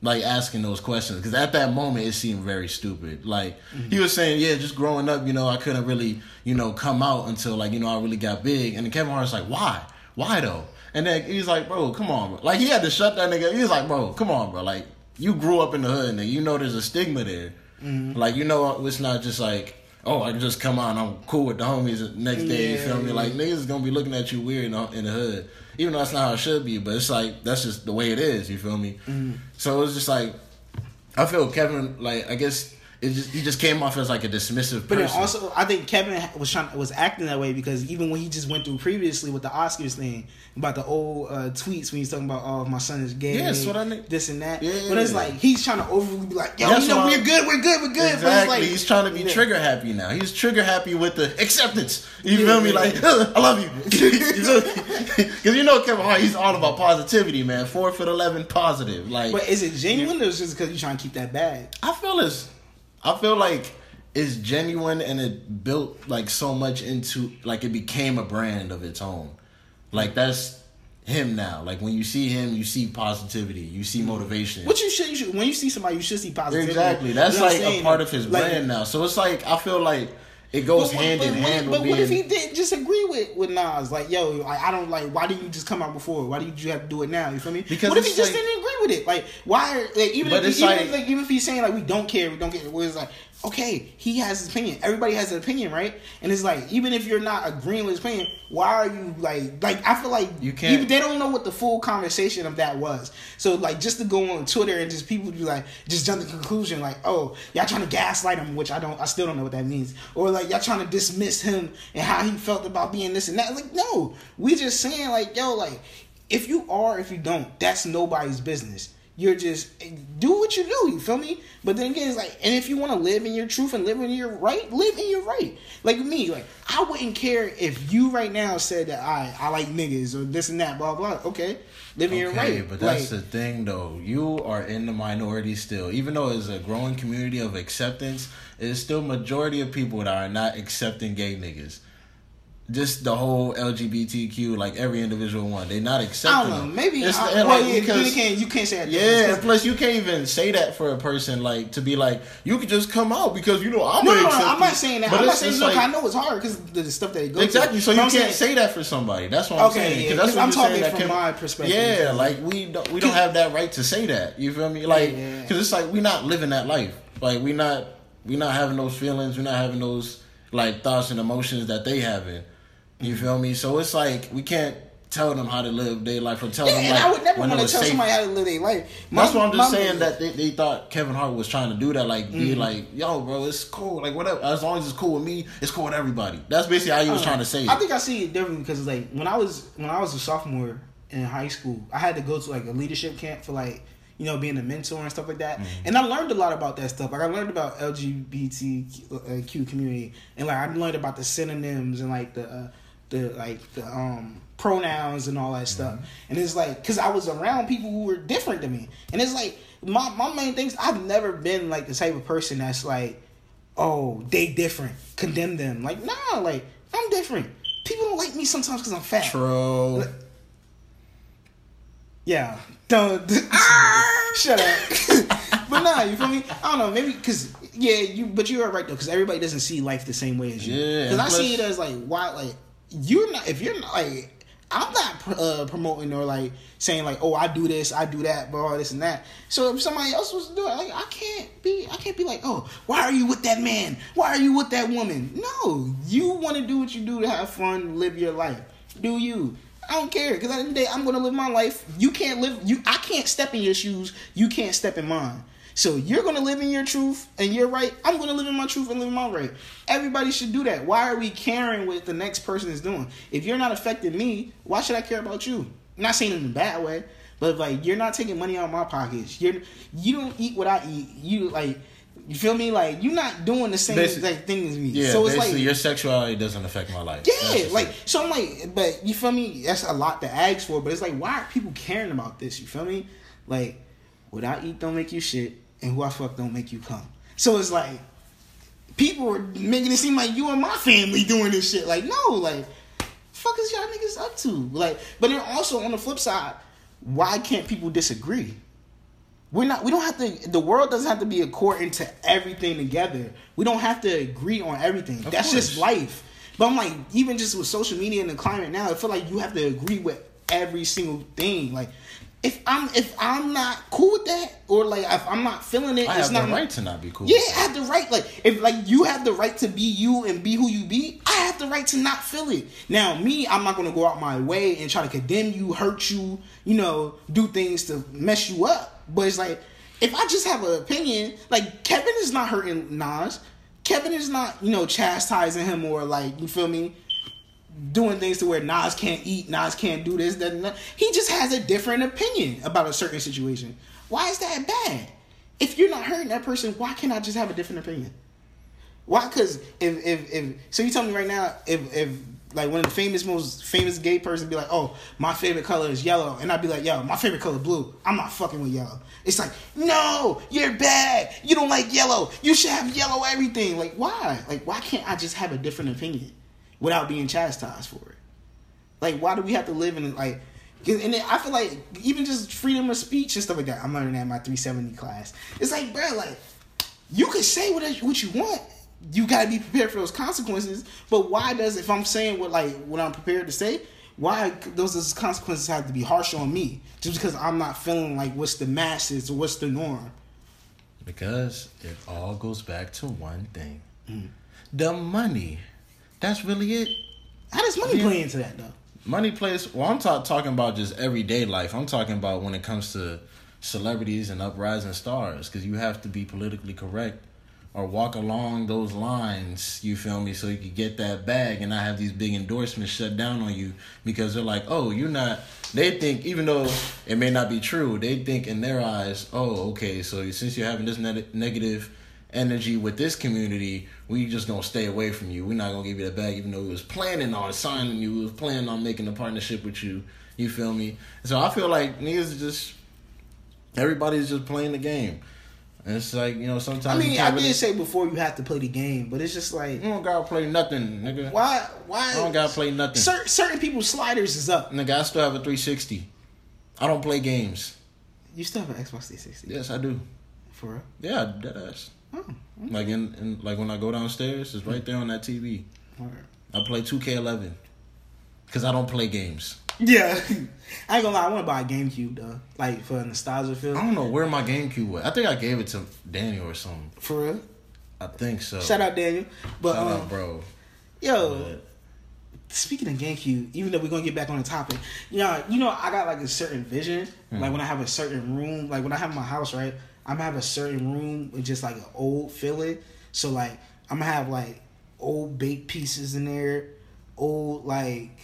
Speaker 2: like asking those questions because at that moment it seemed very stupid. Like
Speaker 1: Mm-hmm.
Speaker 2: he was saying, yeah, just growing up, you know, I couldn't really, you know, come out until like you know I really got big. And then Kevin Hart's like, why, why though? And then he's like, bro, come on, bro. Like he had to shut that nigga. He was like, bro, come on, bro. Like you grew up in the hood, and you know there's a stigma there.
Speaker 1: Mm-hmm.
Speaker 2: Like you know it's not just like. Oh, I can just come out I'm cool with the homies the next day. You
Speaker 1: Yeah,
Speaker 2: feel me? Like niggas is gonna be looking at you weird in the, in the hood, even though that's not how it should be. But it's like that's just the way it is. You feel me?
Speaker 1: Mm-hmm.
Speaker 2: So it's just like I feel Kevin like I guess it just he just came off as like a dismissive
Speaker 1: But also, I think Kevin was trying was acting that way because even when he just went through previously with the Oscars thing about the old uh, tweets when he's talking about, "Oh, my son is gay,"
Speaker 2: Yeah, what I mean.
Speaker 1: this and that.
Speaker 2: Yeah.
Speaker 1: But it's like he's trying to overly be like, "Yo, you know, we're good, we're good, we're good."
Speaker 2: Exactly.
Speaker 1: But it's like
Speaker 2: He's trying to be
Speaker 1: Yeah.
Speaker 2: trigger happy now. He's trigger happy with the acceptance. You
Speaker 1: Yeah,
Speaker 2: feel me? Like. I love you. Because you know Kevin Hart, he's all about positivity, man. Four foot eleven positive. Like,
Speaker 1: But is it genuine or is it just because you're trying to keep that bag?
Speaker 2: I feel it's, I feel like it's genuine and it built like so much into like it became a brand of its own. Like that's him now. Like when you see him, you see positivity, you see motivation.
Speaker 1: What you should, you should when you see somebody, you should see positivity.
Speaker 2: Exactly. That's
Speaker 1: You know
Speaker 2: like a part of his
Speaker 1: Like,
Speaker 2: brand now. So it's like I feel like it goes
Speaker 1: But
Speaker 2: hand
Speaker 1: but
Speaker 2: in
Speaker 1: what-
Speaker 2: hand
Speaker 1: But what if he
Speaker 2: being.
Speaker 1: did disagree with with Nas? Like, yo, like, I don't like. Why didn't you just come out before? Why did you have to do it now? You feel me?
Speaker 2: Because
Speaker 1: what if he just
Speaker 2: like-
Speaker 1: didn't agree with it? Like, why? Like, even
Speaker 2: But
Speaker 1: if, even
Speaker 2: like-
Speaker 1: if, like even if he's saying like we don't care, we don't care. Where it's like, okay, he has his opinion. Everybody has an opinion, right? And it's like even if you're not agreeing with his opinion, why are you like like? I feel like
Speaker 2: You can't-
Speaker 1: even- they don't know what the full conversation of that was. So like just to go on Twitter and just people be like just jump to the conclusion like, oh, y'all trying to gaslight him, which I don't I still don't know what that means. Or like y'all trying to dismiss him and how he felt about being this and that. Like, no. We just saying like, yo, like, if you are, if you don't, that's nobody's business. You're just do what you do, you feel me? But then again, it's like, and if you want to live in your truth and live in your right, live in your right. Like me, like I wouldn't care if you right now said that I I like niggas or this and that, blah blah. Okay, live in your
Speaker 2: Okay,
Speaker 1: right.
Speaker 2: but that's
Speaker 1: like,
Speaker 2: the thing though. You are in the minority still. Even though it's a growing community of acceptance, it's still majority of people that are not accepting gay niggas. Just the whole LGBTQ, like every individual one, they're not
Speaker 1: I
Speaker 2: accepting.
Speaker 1: don't know.
Speaker 2: them.
Speaker 1: Maybe
Speaker 2: It's-
Speaker 1: I,
Speaker 2: and,
Speaker 1: well,
Speaker 2: like,
Speaker 1: yeah,
Speaker 2: because-
Speaker 1: you can't you can't say that.
Speaker 2: Yeah, plus you can't even say that for a person like to be like you could just come out because you know I'm
Speaker 1: No, no, no, I'm not saying that.
Speaker 2: But
Speaker 1: I'm not saying
Speaker 2: like-
Speaker 1: I know it's hard because the stuff that they go
Speaker 2: Exactly.
Speaker 1: through.
Speaker 2: So you
Speaker 1: I'm
Speaker 2: can't
Speaker 1: saying-
Speaker 2: say that for somebody. That's what I'm
Speaker 1: Okay,
Speaker 2: saying.
Speaker 1: yeah,
Speaker 2: that's what
Speaker 1: I'm talking from
Speaker 2: can-
Speaker 1: my perspective.
Speaker 2: Yeah, like we don't we don't have that right to say that. You feel me? Like
Speaker 1: Yeah.
Speaker 2: because it's like we're not living that life. Like we not we not having those feelings. We're not having those like thoughts and emotions that they having. You feel me? So it's like we can't tell them how to live their life or tell
Speaker 1: Yeah,
Speaker 2: them
Speaker 1: and
Speaker 2: like
Speaker 1: I would never want to tell
Speaker 2: safe.
Speaker 1: somebody how to live their life. My-
Speaker 2: That's what I'm just saying that they, they thought Kevin Hart was trying to do that, like be
Speaker 1: Mm-hmm.
Speaker 2: like, yo, bro, it's cool, like whatever. As long as it's cool with me, it's cool with everybody. That's basically how he was trying to say it.
Speaker 1: I think I see it differently because like when I was when I was a sophomore in high school, I had to go to like a leadership camp for like you know being a mentor and stuff like that,
Speaker 2: Mm-hmm.
Speaker 1: and I learned a lot about that stuff. Like I learned about LGBTQ community, and like I learned about the synonyms and like the uh, the like the um pronouns and all that stuff.
Speaker 2: Mm-hmm.
Speaker 1: And it's like because I was around people who were different to me, and it's like my my main things. I've never been like the type of person that's like oh, they different. Condemn them. Like, nah, like, I'm different. People don't like me sometimes because I'm fat.
Speaker 2: True.
Speaker 1: Yeah. Don't. Shut up. but nah, you feel me? I don't know. Maybe because yeah, you. But you are right though, because everybody doesn't see life the same way as you.
Speaker 2: Yeah,
Speaker 1: Because I see it as like why like you're not if you're not like. I'm not uh, promoting or like saying like, oh, I do this, I do that, bro, this and that. So if somebody else was doing, like, I can't be, I can't be like, oh, why are you with that man? Why are you with that woman? No, you want to do what you do to have fun, live your life. Do you? I don't care because at the end of the day, I'm gonna live my life. You can't live. You, I can't step in your shoes. You can't step in mine. So you're gonna live in your truth and you're right. I'm gonna live in my truth and live in my right. Everybody should do that. Why are we caring what the next person is doing? If you're not affecting me, why should I care about you? I'm not saying it in a bad way, but like you're not taking money out of my pockets. You're you don't eat what I eat. You like You feel me? Like you're not doing the same
Speaker 2: Basi-
Speaker 1: exact thing as me.
Speaker 2: Yeah,
Speaker 1: so it's
Speaker 2: basically,
Speaker 1: like
Speaker 2: your sexuality doesn't affect my life.
Speaker 1: Yeah, like so I'm like, but you feel me? That's a lot to ask for, but it's like, why are people caring about this? You feel me? Like, what I eat don't make you shit, and who I fuck don't make you come. So it's like, people are making it seem like you and my family doing this shit. Like, no, like, fuck is y'all niggas up to? Like, but then also on the flip side, why can't people disagree? We're not. We don't have to. The world doesn't have to be according to everything together. We don't have to agree on everything.
Speaker 2: Of
Speaker 1: That's just life. But I'm like, even just with social media and the climate now, I feel like you have to agree with every single thing. Like, if I'm if I'm not cool with that, or like if I'm not feeling it,
Speaker 2: I
Speaker 1: it's
Speaker 2: have
Speaker 1: not
Speaker 2: the
Speaker 1: my-
Speaker 2: right to not be cool.
Speaker 1: yeah, I have the right. Like, if like you have the right to be you and be who you be, I have the right to not feel it. Now, me, I'm not gonna go out my way and try to condemn you, hurt you, you know, do things to mess you up. But it's like, if I just have an opinion, like Kevin is not hurting Nas. Kevin is not, you know, chastising him or like, you feel me? Doing things to where Nas can't eat, Nas can't do this, that, and that. He just has a different opinion about a certain situation. Why is that bad? If you're not hurting that person, why can't I just have a different opinion? Why? Because if, if if so, you tell me right now if if like one of the famous most famous gay person be like, oh, my favorite color is yellow, and I'd be like, yo, my favorite color blue. I'm not fucking with yellow. It's like, no, you're bad. You don't like yellow. You should have yellow everything. Like why? Like why can't I just have a different opinion without being chastised for it? Like why do we have to live in like? And I feel like even just freedom of speech and stuff like that. I'm learning that in my 370 class. It's like, bro, like you can say what what you want. You gotta be prepared for those consequences. But why does if I'm saying what like what I'm prepared to say, why those those consequences have to be harsh on me just because I'm not feeling like what's the masses or what's the norm?
Speaker 2: Because it all goes back to one thing.
Speaker 1: Mm.
Speaker 2: The money. That's really it.
Speaker 1: How does money
Speaker 2: Yeah.
Speaker 1: play into that though?
Speaker 2: Money plays. Well, I'm ta- talking about just everyday life. I'm talking about when it comes to celebrities and uprising stars, because you have to be politically correct or walk along those lines. You feel me? So you can get that bag and not have these big endorsements shut down on you because they're like, oh, you're not. They think even though it may not be true, they think in their eyes, oh, okay. So since you're having this ne- negative energy with this community, we just gonna stay away from you. We're not gonna give you the bag, even though we was planning on signing you, we was planning on making a partnership with you. You feel me? So I feel like niggas just everybody's just playing the game. And it's like you know sometimes
Speaker 1: I mean, I
Speaker 2: can't
Speaker 1: did
Speaker 2: really,
Speaker 1: say before you have to play the game, but it's just like
Speaker 2: you don't gotta play nothing, nigga.
Speaker 1: why why
Speaker 2: I don't gotta play nothing,
Speaker 1: certain certain people's sliders is up.
Speaker 2: nigga. I still have a 360. I don't play games.
Speaker 1: You still have an Xbox 360
Speaker 2: Yes, I do.
Speaker 1: for real?
Speaker 2: Yeah, dead
Speaker 1: Oh,
Speaker 2: Like in, in like when I go downstairs, it's right there on that TV.
Speaker 1: alright.
Speaker 2: I play 2K11 because I don't play games.
Speaker 1: Yeah, I ain't gonna lie. I want to buy a GameCube though, like for a nostalgia feel.
Speaker 2: I don't know where my GameCube was. I think I gave it to Daniel or something.
Speaker 1: For real.
Speaker 2: I think so.
Speaker 1: Shout out Daniel. But
Speaker 2: Shout
Speaker 1: um,
Speaker 2: out, bro.
Speaker 1: yo,
Speaker 2: But
Speaker 1: speaking of GameCube, even though we're gonna get back on the topic, you know, you know, I got like a certain vision.
Speaker 2: Hmm.
Speaker 1: Like when I have a certain room, like when I have my house, right? I'm gonna have a certain room with just like an old feeling. So like I'm gonna have like old baked pieces in there, old like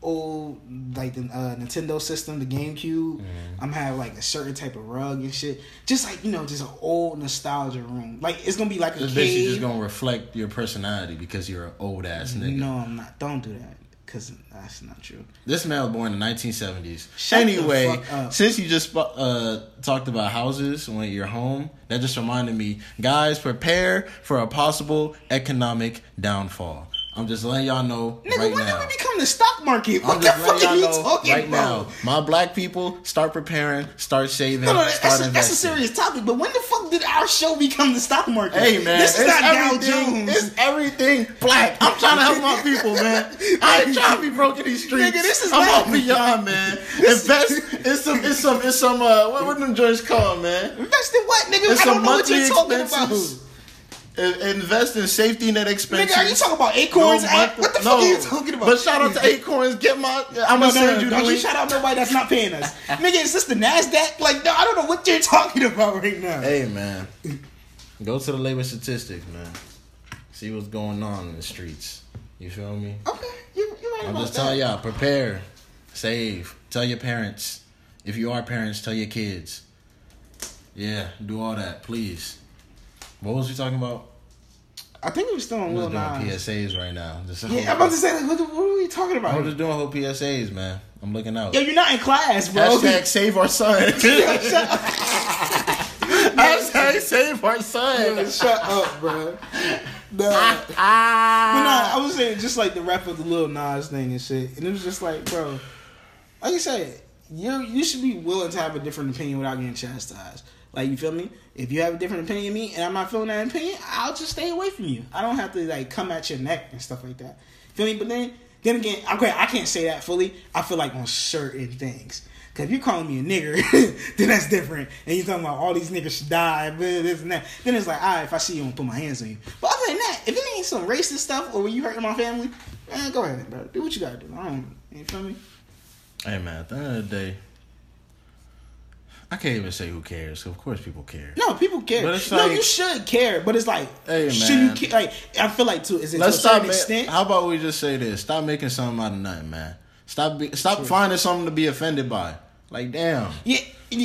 Speaker 1: old like the uh, Nintendo system, the GameCube.
Speaker 2: Mm-hmm.
Speaker 1: I'm gonna have like a certain type of rug and shit. Just like you know, just an old nostalgia room. Like it's gonna be like a
Speaker 2: It's basically just gonna reflect your personality because you're an old ass nigga.
Speaker 1: No, I'm not. Don't do that because that's not true.
Speaker 2: This man was born in the 1970s.
Speaker 1: Shut
Speaker 2: anyway, since you just uh, talked about houses when you're home, that just reminded me, guys, prepare for a possible economic downfall. I'm just letting y'all know
Speaker 1: Nigga,
Speaker 2: right
Speaker 1: when
Speaker 2: now.
Speaker 1: did we become the stock market? What
Speaker 2: I'm
Speaker 1: the
Speaker 2: just
Speaker 1: fuck
Speaker 2: letting
Speaker 1: are you
Speaker 2: y'all know
Speaker 1: talking
Speaker 2: right
Speaker 1: about?
Speaker 2: now. My black people start preparing, start saving,
Speaker 1: No, no,
Speaker 2: start
Speaker 1: that's a,
Speaker 2: investing.
Speaker 1: that's a serious topic. But when the fuck did our show become the stock market?
Speaker 2: Hey man,
Speaker 1: this is not Dow Jones.
Speaker 2: It's everything black. I'm trying to help my people, man. I ain't trying to be broke in these streets.
Speaker 1: Nigga, this is
Speaker 2: I'm
Speaker 1: not-
Speaker 2: all beyond, man. Invest. It's some. It's some. It's some. Uh, what what them joints called, man?
Speaker 1: Invest in what, nigga?
Speaker 2: It's
Speaker 1: I don't know what you're talking
Speaker 2: expenses.
Speaker 1: about.
Speaker 2: In- Invest in safety net expenses.
Speaker 1: Nigga, are you talking about Acorns
Speaker 2: No
Speaker 1: app? What the
Speaker 2: no.
Speaker 1: fuck are you talking about?
Speaker 2: But shout out to Acorns. Get my. I'm
Speaker 1: no,
Speaker 2: gonna
Speaker 1: no, no,
Speaker 2: send you
Speaker 1: don't you shout out nobody that's not paying us. nigga, is this the NASDAQ? Like, no, I don't know what you're talking about right now.
Speaker 2: Hey man, go to the labor statistics, man. See what's going on in the streets. You feel me?
Speaker 1: Okay, you, you're right
Speaker 2: I'm
Speaker 1: about
Speaker 2: just
Speaker 1: that.
Speaker 2: telling y'all, prepare, save, tell your parents. If you are parents, tell your kids. Yeah, do all that, please. What was we talking about?
Speaker 1: I think we were still on Lil
Speaker 2: doing
Speaker 1: Nas.
Speaker 2: PSAs right now. Just
Speaker 1: Yeah, I'm about to say, what, what are we talking about?
Speaker 2: I'm just doing whole PSAs, man. I'm looking out.
Speaker 1: Yo, you're not in class, bro.
Speaker 2: Hashtag save our son.
Speaker 1: Shut up.
Speaker 2: Hashtag save our
Speaker 1: Yo. Shut up, bro. Nah. Ah, ah. But nah, I was saying just like the rap of the Lil Nas thing and shit, and it was just like, bro, like I said, you you should be willing to have a different opinion without getting chastised. Like you feel me? If you have a different opinion of me, and I'm not feeling that opinion, I'll just stay away from you. I don't have to like come at your neck and stuff like that. Feel me? But then, then again, okay, I can't say that fully. I feel like on certain things. Cause if you're calling me a nigger, then that's different. And you're talking about all these niggas should die, blah, this and that. Then it's like, all right, if I see you, I'm gonna put my hands on you. But other than that, if it ain't some racist stuff or you hurting my family, man, go ahead, bro. Do what you gotta do. I don't, you feel me?
Speaker 2: Hey man, at the end of the day, I can't even say who cares. Of course, people care.
Speaker 1: No, people care. No,
Speaker 2: like-
Speaker 1: you should care. But it's like,
Speaker 2: Hey,
Speaker 1: should you care? Like, I feel like too. is it
Speaker 2: Let's
Speaker 1: to
Speaker 2: stop.
Speaker 1: Extent?
Speaker 2: how about we just say this? Stop making something out of nothing, man. Stop. Be- stop finding something to be offended by. Like damn.
Speaker 1: yeah,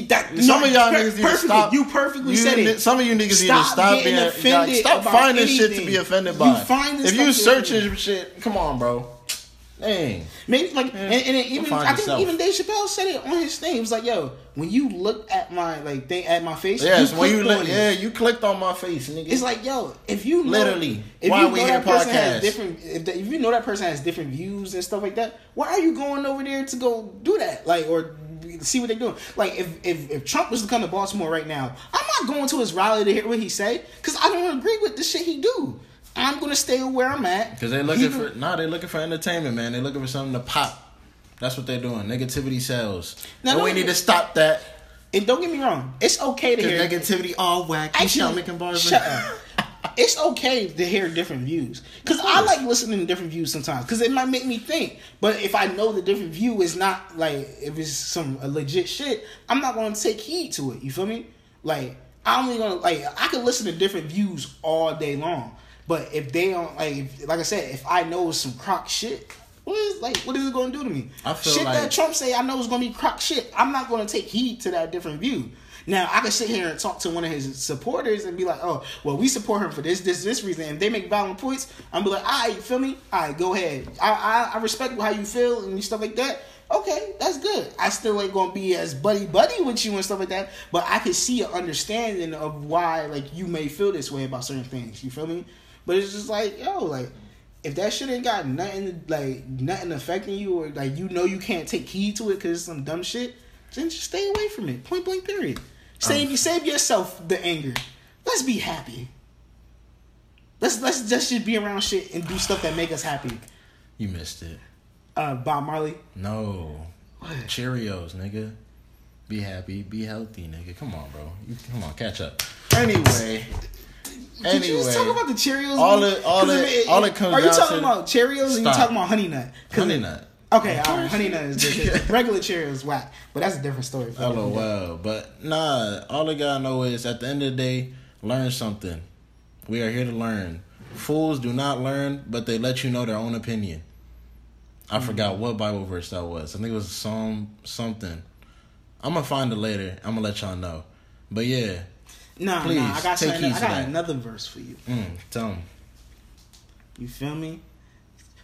Speaker 1: that,
Speaker 2: Some
Speaker 1: no,
Speaker 2: of y'all
Speaker 1: per-
Speaker 2: niggas need to
Speaker 1: perfectly,
Speaker 2: stop.
Speaker 1: You perfectly
Speaker 2: you
Speaker 1: said it.
Speaker 2: Some of you niggas need to
Speaker 1: Stop
Speaker 2: stop being
Speaker 1: offended
Speaker 2: stop
Speaker 1: about
Speaker 2: finding shit to be offended by.
Speaker 1: You finding
Speaker 2: if you searching shit, come on, bro. Dang.
Speaker 1: Maybe like, and, and even I think
Speaker 2: yourself.
Speaker 1: even Dave Chappelle said it on his thing. He was like, "Yo, when you look at my like thing at my face,
Speaker 2: Yes,
Speaker 1: you
Speaker 2: when you look, yeah, you clicked on my face, nigga.
Speaker 1: It's like, yo, if you know,
Speaker 2: Literally.
Speaker 1: if
Speaker 2: Why
Speaker 1: you
Speaker 2: we
Speaker 1: know that person
Speaker 2: podcast?
Speaker 1: has different, if, the, if you know that person has different views and stuff like that, why are you going over there to go do that? Like, or see what they're doing? Like, if if, if Trump was to come to Baltimore right now, I'm not going to his rally to hear what he say because I don't agree with the shit he do. I'm gonna stay where I'm at
Speaker 2: Because they're looking for nah, they looking for entertainment, man. They're looking for something to pop. That's what they're doing. Negativity sells.
Speaker 1: Now,
Speaker 2: and we need to stop that.
Speaker 1: And don't get me wrong, it's okay to hear
Speaker 2: negativity all whack. You
Speaker 1: Actually,
Speaker 2: start making bars.
Speaker 1: Shut up. it's okay to hear different views because I like listening to different views sometimes because it might make me think. But if I know the different view is not like if it's some a legit shit, I'm not going to take heed to it. You feel me? Like I'm only gonna like I can listen to different views all day long. But if they don't like, if, like I said, if I know some crock shit, what is like what is it going to do to me?
Speaker 2: I feel
Speaker 1: shit
Speaker 2: like-
Speaker 1: that Trump say I know is going to be crock shit. I'm not going to take heed to that different view. Now I can sit here and talk to one of his supporters and be like, "Oh, well, we support him for this, this, this reason." And they make valid points, I'm be like, "All right, you feel me? All right, go ahead. I, I, I respect how you feel and stuff like that. Okay, that's good. I still ain't gonna be as buddy buddy with you and stuff like that, but I can see an understanding of why like you may feel this way about certain things. You feel me? But it's just like, yo, like if that shit ain't got nothing like nothing affecting you or like you know you can't take heed to it because it's some dumb shit, then just stay away from it. Point blank period. Save you save yourself the anger. Let's be happy. Let's let's just should be around shit and do stuff that make us happy.
Speaker 2: You missed it.
Speaker 1: Uh, Bob Marley.
Speaker 2: No. Cheerios, nigga. Be happy, be healthy, nigga. Come on, bro. You, come on, catch up. Anyway,
Speaker 1: Did you just talk about the Cheerios?
Speaker 2: all it- all
Speaker 1: 'Cause
Speaker 2: it- all it comes
Speaker 1: Are you talking about Cheerios or you talking about Honey Nut?
Speaker 2: honey nut.
Speaker 1: Okay, all right, Honey Nut is good. Regular Cheerios whack, but that's a different story. for different.
Speaker 2: LOL. But nah, all I gotta know is at the end of the day, learn something. We are here to learn. Fools do not learn, but they let you know their own opinion. I
Speaker 1: Mm-hmm.
Speaker 2: forgot what Bible verse that was. I think it was Psalm something. I'm gonna find it later. I'm gonna let y'all know. But yeah,
Speaker 1: Nah,
Speaker 2: Please,
Speaker 1: nah, I got
Speaker 2: take
Speaker 1: something, I got another verse for you.
Speaker 2: mm, tell 'em.
Speaker 1: You feel me?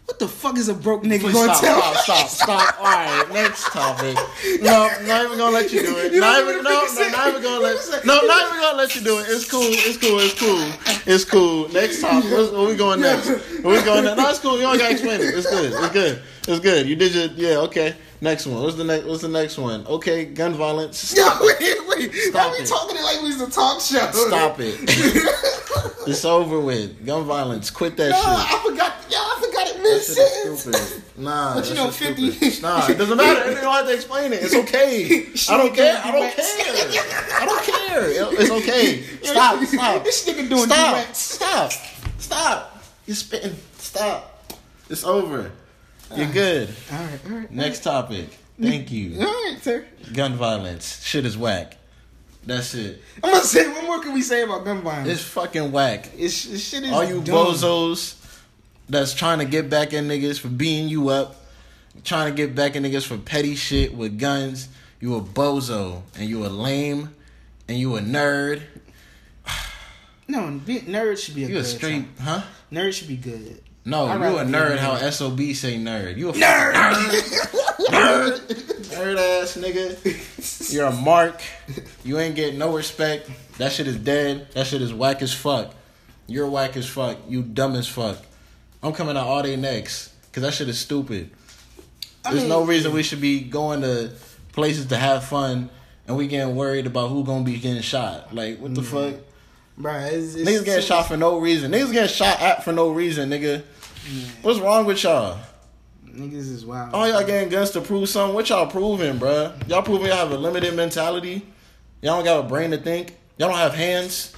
Speaker 1: What the fuck is a broke nigga
Speaker 2: Please
Speaker 1: gonna
Speaker 2: stop,
Speaker 1: tell?
Speaker 2: stop, stop, stop. All right, next topic. No, not even gonna let you do it.
Speaker 1: You
Speaker 2: Not even, no, no, not even gonna let. No, not even gonna let you do it. It's cool. It's cool. It's cool. It's cool. Next topic. Where we going next? Where we going next? No, it's cool. You don't gotta explain it. It's good. It's good. It's good. You did your yeah. Okay. Next one. What's the next? What's the next one? Okay, gun violence.
Speaker 1: Yo,
Speaker 2: Stop.
Speaker 1: wait, wait.
Speaker 2: Stop it.
Speaker 1: talking it like we was a talk show?
Speaker 2: Stop it. it's over with. Gun violence. Quit that
Speaker 1: Nah,
Speaker 2: shit.
Speaker 1: I forgot. Yeah, I forgot it mid sentence.
Speaker 2: stupid. Nah,
Speaker 1: But you know, 50
Speaker 2: stupid. Nah, it doesn't matter. You don't have to explain it. It's okay. I don't care. I don't care. I don't care. It's okay. Stop. Stop.
Speaker 1: This nigga doing
Speaker 2: Stop. Stop. Stop. You're spitting. Stop. It's over. You're good.
Speaker 1: All right, all right.
Speaker 2: Next topic. Thank you.
Speaker 1: All right, sir.
Speaker 2: Gun violence. Shit is whack. That's it.
Speaker 1: I'm gonna say what more can we say about gun violence?
Speaker 2: It's fucking whack.
Speaker 1: It's, this shit is
Speaker 2: All you
Speaker 1: dumb.
Speaker 2: bozos that's trying to get back at niggas for beating you up, trying to get back at niggas for petty shit with guns, you a bozo and you a lame and you a nerd.
Speaker 1: No, nerd should be a
Speaker 2: You
Speaker 1: good
Speaker 2: a straight,
Speaker 1: term.
Speaker 2: huh?
Speaker 1: Nerd should be good.
Speaker 2: No,
Speaker 1: I'd
Speaker 2: you
Speaker 1: rather
Speaker 2: a nerd.
Speaker 1: nerd.
Speaker 2: How sob say nerd? You a
Speaker 1: Nerd.
Speaker 2: nerd, nerd ass nigga. You're a mark. You ain't getting no respect. That shit is dead. That shit is whack as fuck. You're whack as fuck. You dumb as fuck. I'm coming out all day next because that shit is stupid.
Speaker 1: I
Speaker 2: There's
Speaker 1: mean,
Speaker 2: no reason we should be going to places to have fun and we getting worried about who gonna be getting shot. Like what the mm. fuck?
Speaker 1: Bruh, it's, it's
Speaker 2: Niggas getting shot for no reason. Niggas getting shot at for no reason, nigga. What's wrong with y'all?
Speaker 1: Niggas is wild.
Speaker 2: All y'all getting guns to prove something. What y'all proving, bruh? Y'all proving y'all have a limited mentality. Y'all don't got a brain to think. Y'all don't have hands.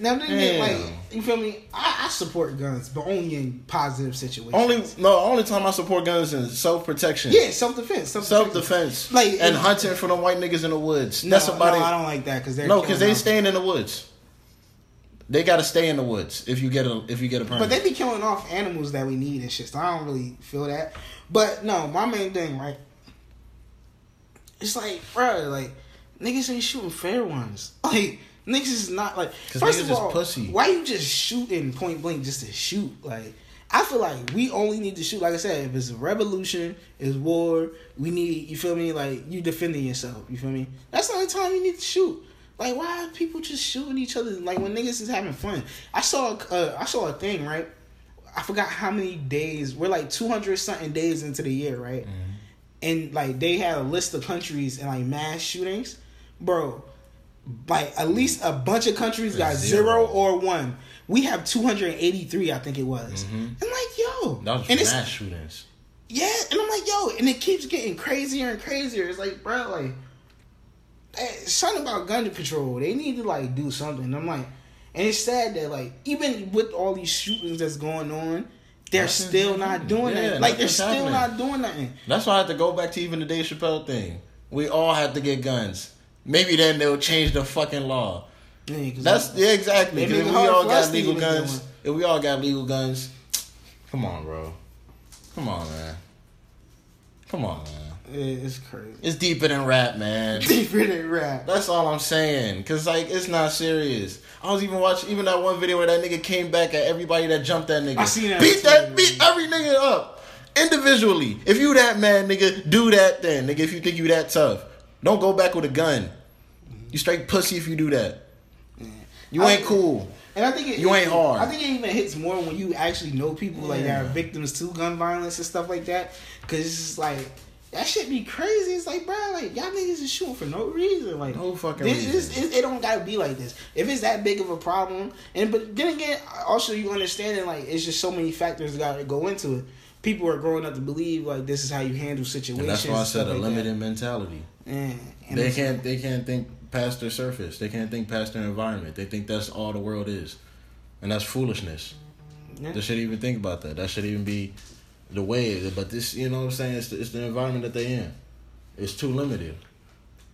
Speaker 1: Now, again, like you feel me? I, I support guns, but only in positive situations.
Speaker 2: Only no. Only time I support guns is self protection.
Speaker 1: yeah, self defense.
Speaker 2: Self defense.
Speaker 1: Like,
Speaker 2: and
Speaker 1: it-
Speaker 2: hunting for the white niggas in the woods.
Speaker 1: No,
Speaker 2: That's about
Speaker 1: no,
Speaker 2: it.
Speaker 1: I don't like that because they're
Speaker 2: No, because they staying in the woods. They gotta stay in the woods if you get a if you get a permit.
Speaker 1: But they be killing off animals that we need and shit. So I don't really feel that. But no, my main thing, right? It's like, bro, like niggas ain't shooting fair ones. Like niggas is not like. First of all,
Speaker 2: pussy.
Speaker 1: why you just shooting point blank just to shoot? Like I feel like we only need to shoot. Like I said, if it's a revolution, it's war. We need you feel me? Like you defending yourself. You feel me? That's the only time you need to shoot. Like why are people just shooting each other? Like when niggas is having fun. I saw uh, I saw a thing right. I forgot how many days. We're like two hundred something days into the year, right? And like they had a list of countries and like mass shootings, bro. Like at least a bunch of countries got
Speaker 2: Zero.
Speaker 1: zero or one. We have two hundred eighty three, I think it was. And like yo,
Speaker 2: that was
Speaker 1: and it's
Speaker 2: mass shootings.
Speaker 1: yeah, and I'm like, yo, and it keeps getting crazier and crazier. It's like, bro, like, Eh, something about gun control. They need to like do something. I'm like, and it's sad that like even with all these shootings that's going on, they're still not doing
Speaker 2: Yeah,
Speaker 1: that. Like they're still
Speaker 2: happening.
Speaker 1: not doing nothing.
Speaker 2: That's why I have to go back to even the Dave Chappelle thing. We all have to get guns. Maybe then they'll change the fucking law.
Speaker 1: Yeah,
Speaker 2: That's yeah, exactly.
Speaker 1: They
Speaker 2: 'Cause
Speaker 1: make
Speaker 2: if we all got legal guns,
Speaker 1: it.
Speaker 2: if we all got legal guns, come on, bro. Come on, man. Come on, man.
Speaker 1: Yeah, it's crazy.
Speaker 2: It's deeper than rap, man.
Speaker 1: Deeper than rap.
Speaker 2: That's all I'm saying. Cause like it's not serious. I was even watching even that one video where that nigga came back at everybody that jumped that nigga.
Speaker 1: I seen that
Speaker 2: Beat that beat every nigga up. Individually. If you that man, nigga, do that then. Nigga, if you think you that tough. Don't go back with a gun. You straight pussy if you do that. You
Speaker 1: I-
Speaker 2: ain't cool.
Speaker 1: And I think it,
Speaker 2: You ain't hard.
Speaker 1: I think it even hits more when you actually know people like that are victims to gun violence and stuff like that. Cause it's just like that shit be crazy. It's like, bro, like y'all niggas is shooting for no reason. Like
Speaker 2: No fucking
Speaker 1: this,
Speaker 2: reason.
Speaker 1: This, it, it don't gotta be like this. If it's that big of a problem, and but then again, also you understanding like it's just so many factors that gotta go into it. People are growing up to believe like this is how you handle situations.
Speaker 2: And that's why I said a
Speaker 1: like
Speaker 2: limited
Speaker 1: that.
Speaker 2: mentality.
Speaker 1: Yeah, and
Speaker 2: They can't they can't think past their surface. They can't think past their environment. They think that's all the world is. And that's foolishness.
Speaker 1: Yeah.
Speaker 2: They shouldn't even think about that. That should even be the way. But this, you know what I'm saying? It's the, it's the environment that they in. It's too limited.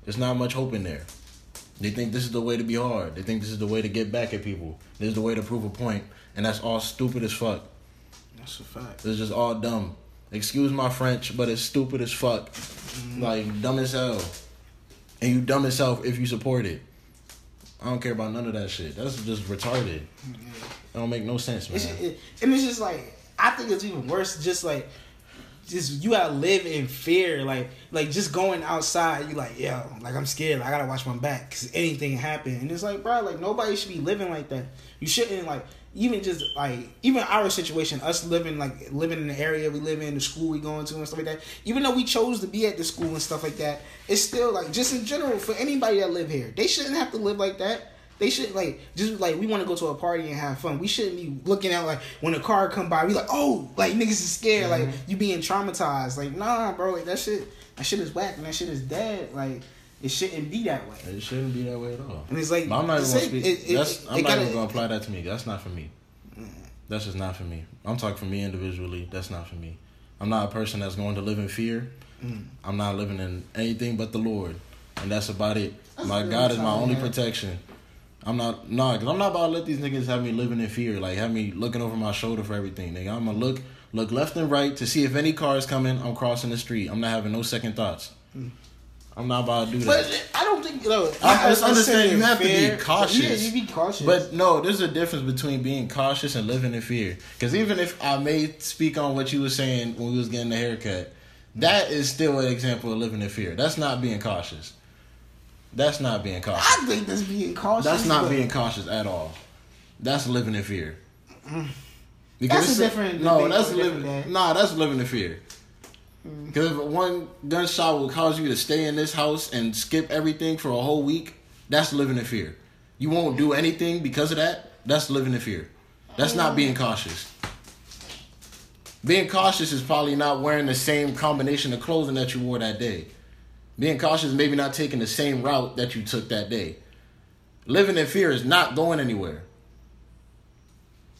Speaker 2: There's not much hope in there. They think this is the way to be hard. They think this is the way to get back at people. This is the way to prove a point. And that's all stupid as fuck.
Speaker 1: That's a fact.
Speaker 2: It's just all dumb. Excuse my French, but it's stupid as fuck. Mm-hmm. Like dumb as hell. And you dumb as hell if you support it. I don't care about none of that shit. That's just retarded. It don't make no sense, man.
Speaker 1: It's, it, and it's just like I think it's even worse. Just like, just you gotta live in fear. Like, like just going outside, you like, yo, like I'm scared. Like, I gotta watch my back because anything happen. And it's like, bro, like nobody should be living like that. You shouldn't like even just like even our situation, us living like living in the area we live in, the school we going to and stuff like that. Even though we chose to be at the school and stuff like that, it's still like just in general for anybody that live here, they shouldn't have to live like that. They should like just like we want to go to a party and have fun. We shouldn't be looking at like when a car come by, we like oh like niggas is scared, like you being traumatized. Like nah, bro, like that shit, that shit is whack and that shit is dead. Like it shouldn't be that way.
Speaker 2: It shouldn't be that way at all.
Speaker 1: And it's like
Speaker 2: But I'm not even gonna speak.
Speaker 1: it- it-
Speaker 2: that's, I'm not
Speaker 1: gotta-
Speaker 2: even gonna apply that to me. That's not for me. That's just not for me. I'm talking for me individually. That's not for me. I'm not a person that's going to live in fear.
Speaker 1: Mm.
Speaker 2: I'm not living in anything but the Lord, and that's about it.
Speaker 1: That's
Speaker 2: my God is my only
Speaker 1: man.
Speaker 2: protection. I'm not nah, cause I'm not about to let these niggas have me living in fear. Like have me looking over my shoulder for everything. Nigga, I'm gonna look look left and right to see if any car is coming. I'm crossing the street. I'm not having no second thoughts. Hmm. I'm not about to do that.
Speaker 1: But I don't think no,
Speaker 2: I
Speaker 1: I'm
Speaker 2: understand you have to be cautious.
Speaker 1: Yeah, you be cautious.
Speaker 2: But no, there's a difference between being cautious and living in fear. Because even if I may speak on what you were saying when we was getting the haircut, that is still an example of living in fear. That's not being cautious. That's not being cautious.
Speaker 1: I think that's being cautious.
Speaker 2: That's not being cautious at all. That's living in fear.
Speaker 1: Mm. That's a different
Speaker 2: No, that's
Speaker 1: for a different
Speaker 2: living.
Speaker 1: day.
Speaker 2: Nah, that's living in fear.
Speaker 1: Mm.
Speaker 2: Because if one gunshot will cause you to stay in this house and skip everything for a whole week, that's living in fear. You won't do anything because of that. That's living in fear. That's not being cautious. Being cautious is probably not wearing the same combination of clothing that you wore that day. Being cautious maybe not taking the same route that you took that day. Living in fear is not going anywhere.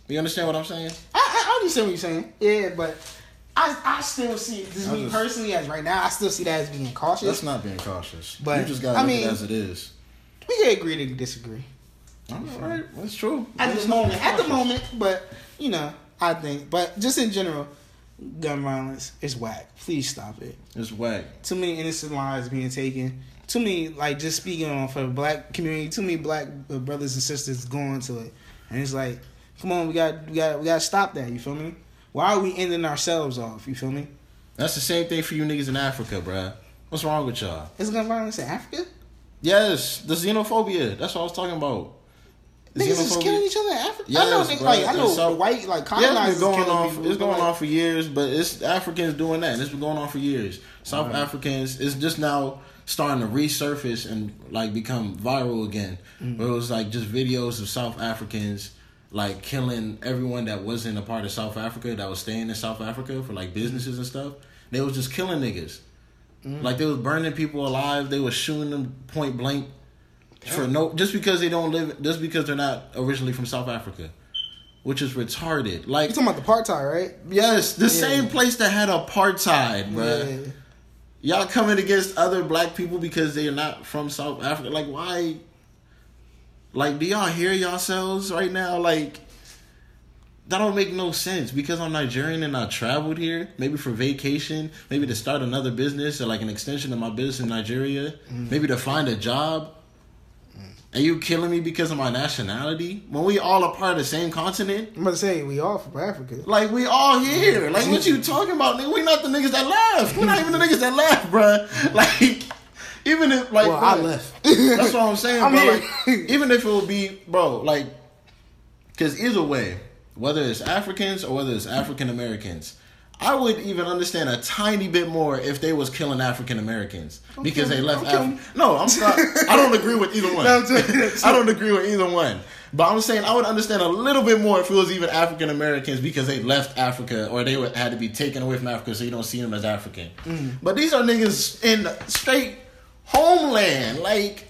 Speaker 2: You understand what I'm saying?
Speaker 1: I, I, I understand what you're saying. Yeah, but I I still see this me
Speaker 2: just-
Speaker 1: personally as right now. I still see that as being cautious.
Speaker 2: That's not being cautious.
Speaker 1: But,
Speaker 2: you just gotta
Speaker 1: I
Speaker 2: look
Speaker 1: mean-
Speaker 2: it as it is.
Speaker 1: we can agree to disagree
Speaker 2: All right, that's true.
Speaker 1: at this moment. At the moment, but you know, I think. But just in general, gun violence is whack. Please stop it.
Speaker 2: it's whack.
Speaker 1: Too many innocent lives being taken. Too many, like just speaking on for the black community. Too many black uh, brothers and sisters going to it, and it's like, come on, we got, we got, we got to stop that. You feel me? Why are we ending ourselves off? You feel me?
Speaker 2: That's the same thing for you niggas in Africa, bruh. What's wrong with y'all?
Speaker 1: Is gun violence in Africa?
Speaker 2: Yes, the xenophobia. That's what I was talking about.
Speaker 1: Niggas is killing each other in Africa. I know,
Speaker 2: Yes,
Speaker 1: niggas,
Speaker 2: bro.
Speaker 1: like I know
Speaker 2: so-
Speaker 1: the white like
Speaker 2: Yeah,
Speaker 1: colonizers
Speaker 2: it's been going on.
Speaker 1: people,
Speaker 2: it's going
Speaker 1: like,
Speaker 2: on for years, but it's Africans doing that. And it's been going on for years. South
Speaker 1: Right.
Speaker 2: Africans is just now starting to resurface and like become viral again.
Speaker 1: Mm.
Speaker 2: Where it was like just videos of South Africans like killing everyone that wasn't a part of South Africa that was staying in South Africa for like businesses and stuff. They was just killing niggas.
Speaker 1: Mm.
Speaker 2: Like they was burning people alive. They was shooting them point blank for no just because they don't live just because they're not originally from South Africa, which is retarded. Like
Speaker 1: You talking about the apartheid, right?
Speaker 2: yes, the
Speaker 1: Yeah.
Speaker 2: same place that had apartheid, bruh.
Speaker 1: Yeah.
Speaker 2: Y'all coming against other black people because they're not from South Africa. Like why? Like do y'all hear yourselves right now? Like that don't make no sense because I'm Nigerian and I traveled here, maybe for vacation, maybe to start another business or like an extension of my business in Nigeria, mm. maybe to find a job. And you killing me because of my nationality? When we all are part of the same continent?
Speaker 1: I'm gonna say we all from Africa.
Speaker 2: Like we all here. Like what you talking about? Nigga, we not the niggas that left. We're not even the niggas that left, bruh. Like even if like
Speaker 1: Well, I left.
Speaker 2: That's what I'm saying,
Speaker 1: I'm
Speaker 2: bro. Like, even if it would be, bro, like, because either way, whether it's Africans or whether it's African Americans, I would even understand a tiny bit more if they was killing African Americans because they left.
Speaker 1: Don't.
Speaker 2: Af- no, I'm sorry. I don't agree with either one.
Speaker 1: No, I'm joking.
Speaker 2: I don't agree with either one. But I'm saying I would understand a little bit more if it was even African Americans because they left Africa or they would had to be taken away from Africa so you don't see them as African.
Speaker 1: Mm.
Speaker 2: But these are niggas in the straight homeland, like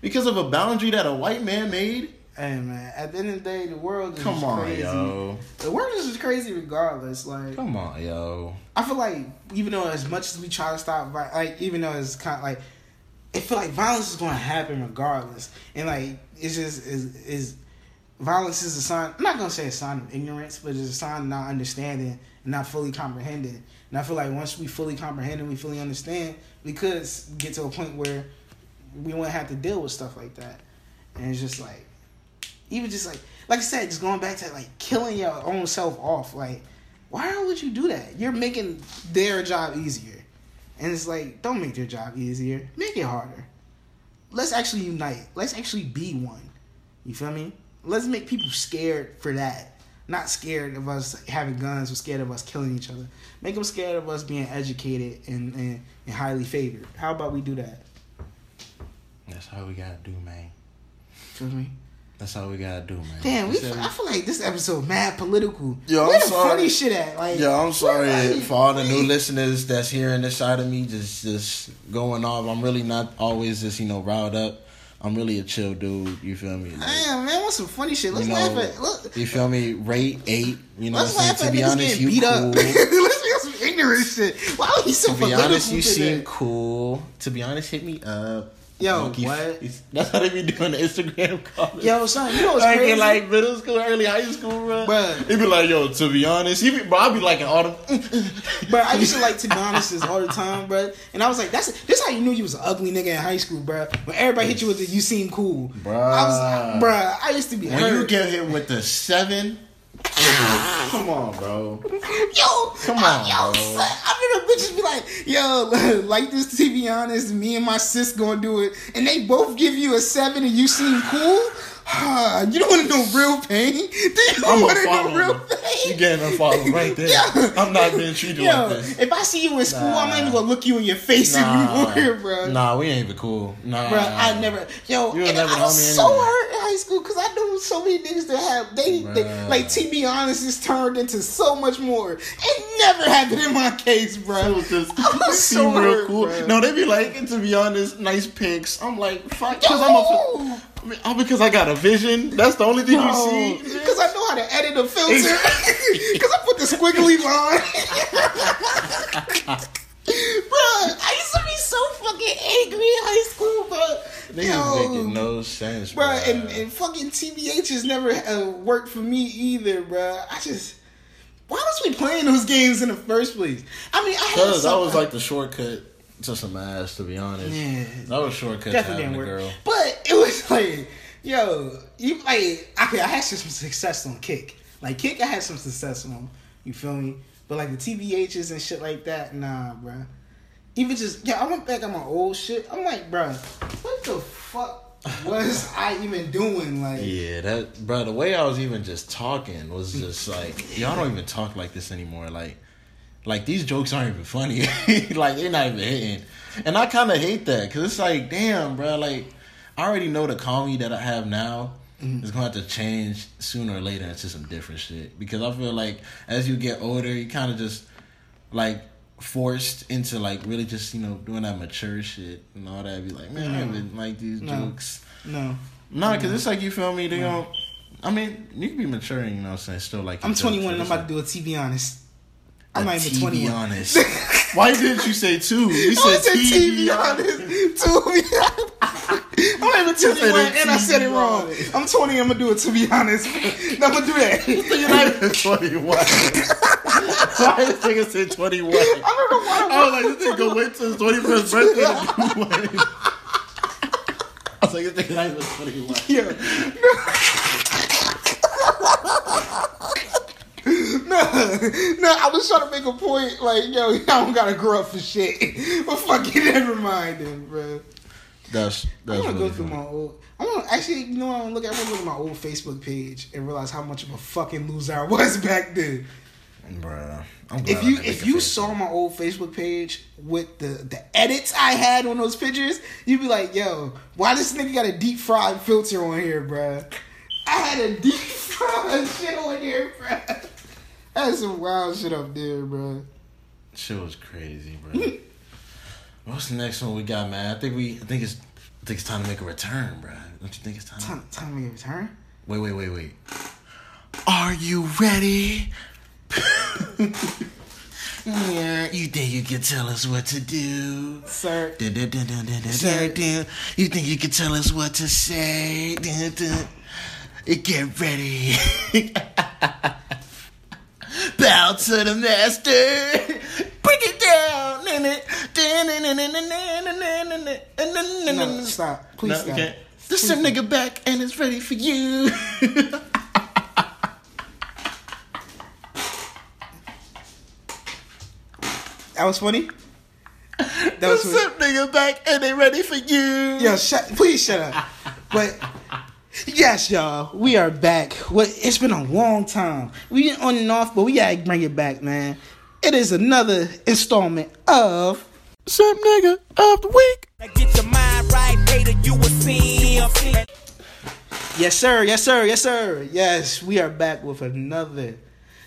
Speaker 2: because of a boundary that a white man made.
Speaker 1: Hey man, at the end of the day, the world is
Speaker 2: Come on,
Speaker 1: crazy.
Speaker 2: yo.
Speaker 1: The world is just crazy regardless. Like
Speaker 2: Come on, yo.
Speaker 1: I feel like even though as much as we try to stop, like even though it's kind of like, I feel like violence is going to happen regardless, and like it's just is is violence is a sign. I'm not gonna say a sign of ignorance, but it's a sign of not understanding and not fully comprehending. And I feel like once we fully comprehend and we fully understand, we could get to a point where we wouldn't have to deal with stuff like that. And it's just like, even just like, like I said, just going back to like killing your own self off. Like, why would you do that? You're making their job easier. And it's like, don't make their job easier. Make it harder. Let's actually unite. Let's actually be one. You feel me? Let's make people scared for that. Not scared of us having guns or scared of us killing each other. Make them scared of us being educated and, and, and highly favored. How about we do that?
Speaker 2: That's how we gotta do, man.
Speaker 1: Feel me?
Speaker 2: That's all we gotta do, man.
Speaker 1: Damn, we,
Speaker 2: said-
Speaker 1: I feel like this episode mad political.
Speaker 2: Yo, I'm
Speaker 1: the
Speaker 2: sorry.
Speaker 1: funny shit at? Like,
Speaker 2: Yo, I'm sorry for all the new listeners that's hearing this side of me, just just going off. I'm really not always just you know riled up. I'm really a chill dude. You feel me? Like,
Speaker 1: Damn, man, what's some funny shit? Let's
Speaker 2: you
Speaker 1: laugh
Speaker 2: know,
Speaker 1: at. Look,
Speaker 2: you feel me? Rate eight. You know,
Speaker 1: let's
Speaker 2: what I'm
Speaker 1: laugh
Speaker 2: saying?
Speaker 1: at
Speaker 2: to be honest, you
Speaker 1: beat
Speaker 2: cool.
Speaker 1: up. let's make some ignorant shit. Why are you so
Speaker 2: to be honest, you
Speaker 1: today?
Speaker 2: seem cool. To be honest, hit me up.
Speaker 1: Yo, what?
Speaker 2: That's how they be doing the Instagram comments.
Speaker 1: Yo, son, you know what's
Speaker 2: Like
Speaker 1: crazy?
Speaker 2: in like middle school, early high school, bro.
Speaker 1: Bruh.
Speaker 2: They be like, yo, to be honest, he be, bro, I be like in all the.
Speaker 1: Bro, I used to like to be honest all the time, bro. And I was like, that's this how you knew you was an ugly nigga in high school, bro. When everybody hit you with the "you seem cool,"
Speaker 2: Bruh.
Speaker 1: I was, bro. I used to be
Speaker 2: When
Speaker 1: hurt.
Speaker 2: you get hit with the seven, come on, bro.
Speaker 1: yo,
Speaker 2: Come on,
Speaker 1: yo,
Speaker 2: bro.
Speaker 1: son, I remember bitches be like, yo, like this. To be honest, me and my sis gonna do it, and they both give you a seven, and you seem cool. You don't want to know real pain. Do you
Speaker 2: I'm
Speaker 1: want to know real
Speaker 2: You
Speaker 1: pain?
Speaker 2: getting a follow right there.
Speaker 1: Yeah.
Speaker 2: I'm not being treated
Speaker 1: Yo,
Speaker 2: like this.
Speaker 1: if I see you in school, I'm not even gonna look you in your face anymore, bro.
Speaker 2: Nah, we ain't even cool. Nah,
Speaker 1: Bro, I never, yo,
Speaker 2: You
Speaker 1: and
Speaker 2: never
Speaker 1: I was so
Speaker 2: anyway.
Speaker 1: hurt in high school because I knew so many niggas that have they, they like to be honest, it's turned into so much more. It never happened in my case, bro.
Speaker 2: Was just
Speaker 1: I was so
Speaker 2: real
Speaker 1: hurt,
Speaker 2: cool.
Speaker 1: bruh.
Speaker 2: No, they be like, to be honest, nice pics. I'm like, fuck, because I'm a.
Speaker 1: Yo,
Speaker 2: I mean, oh, because I got a vision. That's the only thing you see.
Speaker 1: because I know how to edit a filter. Because I put the squiggly line. bro, I used to be so fucking angry in high school, bro.
Speaker 2: Niggas making no sense,
Speaker 1: bro.
Speaker 2: bro.
Speaker 1: And, and fucking TBH has never uh, worked for me either, bro. I just. Why was we playing those games in the first place? I mean, I had
Speaker 2: Because that
Speaker 1: some-
Speaker 2: was like the shortcut to some ass, to be honest.
Speaker 1: Yeah.
Speaker 2: That was shortcut to
Speaker 1: definitely
Speaker 2: having
Speaker 1: didn't
Speaker 2: a
Speaker 1: work.
Speaker 2: girl.
Speaker 1: But it was like, yo, you like, okay, I had some success on Kik. Like Kik, I had some success on. You feel me? But like the TBHs and shit like that, nah, bro. Even just yeah, I went back on my old shit. I'm like, bro, what the fuck was I even doing? Like,
Speaker 2: Yeah, that bro. The way I was even just talking was just like y'all don't even talk like this anymore. Like, like these jokes aren't even funny. like they're not even hitting, and I kind of hate that because it's like, damn, bro. Like, I already know the comedy that I have now mm-hmm. is gonna have to change sooner or later into some different shit. Because I feel like as you get older, you kind of just like forced into like really just you know doing that mature shit and all that. Be like, man, I
Speaker 1: No.
Speaker 2: even like these
Speaker 1: No.
Speaker 2: jokes.
Speaker 1: no,
Speaker 2: No, because it's like you feel me. They don't. I mean, you can be maturing. You know, what I'm saying still like.
Speaker 1: I'm 21 and I'm about to do a TV honest. I'm
Speaker 2: a
Speaker 1: not even
Speaker 2: T,
Speaker 1: 21.
Speaker 2: Be honest. Why didn't you say two? You
Speaker 1: I
Speaker 2: said
Speaker 1: said
Speaker 2: T.
Speaker 1: T.
Speaker 2: Be
Speaker 1: Be
Speaker 2: honest.
Speaker 1: honest. To be honest. I'm not even
Speaker 2: said
Speaker 1: 21
Speaker 2: a
Speaker 1: and I said it wrong.
Speaker 2: honest.
Speaker 1: I'm 20. I'm gonna do it. To be honest, I'm gonna do that.
Speaker 2: You're not even 21. Why this nigga say 21?
Speaker 1: I don't know why.
Speaker 2: I was like, this nigga wait till his 21st birthday to do one. I was like, this nigga not even 21.
Speaker 1: Yeah. No, I was trying to make a point, like, yo, I don't gotta grow up for shit. But fuck it, never mind then, bro.
Speaker 2: That's that's.
Speaker 1: I wanna
Speaker 2: really
Speaker 1: go through my old. I want to actually, you know, what I want to look at. I want to look at my old Facebook page and realize how much of a fucking loser I was back then.
Speaker 2: Bruh, I'm glad
Speaker 1: If you if you
Speaker 2: Facebook.
Speaker 1: saw my old Facebook page with the the edits I had on those pictures, you'd be like, "Yo, why this nigga got a deep fried filter on here, bruh? I had a deep fried shit on here, bruh. I had some wild shit up there, bro.
Speaker 2: Shit was crazy, bro. What's the next one we got, man? I think we, I think it's, I think it's time to make a return, bro. Don't you think it's time?
Speaker 1: Time, time to make a return.
Speaker 2: Wait, wait, wait, wait. Are you ready? yeah, you think you can tell us what to do?
Speaker 1: Sir,
Speaker 2: Dun, dun, dun, dun, dun, dun,
Speaker 1: Sir.
Speaker 2: dun, dun. You think you can tell us what to say? Dun, dun. Get ready. Bow to the master. Break it down.
Speaker 1: no, stop. Please
Speaker 2: No,
Speaker 1: stop.
Speaker 2: okay. The sim nigga back and it's ready for you.
Speaker 1: That was funny. That was funny.
Speaker 2: sim nigga back and they ready for you.
Speaker 1: Yo, shut, please shut up. But yes, y'all, we are back. What it's been a long time. We been on and off, but we gotta bring it back, man. It is another installment of
Speaker 2: Sim nigga of the week.
Speaker 3: Get your mind right, hater, you will see.
Speaker 1: Yes, sir. Yes, sir. Yes, sir. Yes, we are back with another.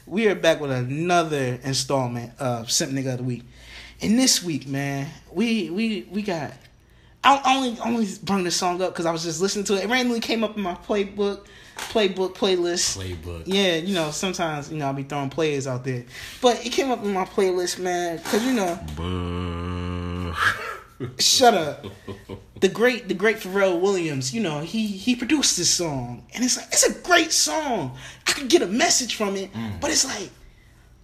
Speaker 1: We are back with another installment of Simp Nigga of the Week. And this week, man, we we we got. I only only bring this song up because I was just listening to it. It randomly came up in my playbook, playbook playlist.
Speaker 2: Playbook.
Speaker 1: Yeah, you know, sometimes you know I'll be throwing players out there, but it came up in my playlist, man. Cause you know,
Speaker 2: Boo.
Speaker 1: shut up. the great the great Pharrell Williams, you know, he he produced this song, and it's like it's a great song. I could get a message from it, mm. but it's like,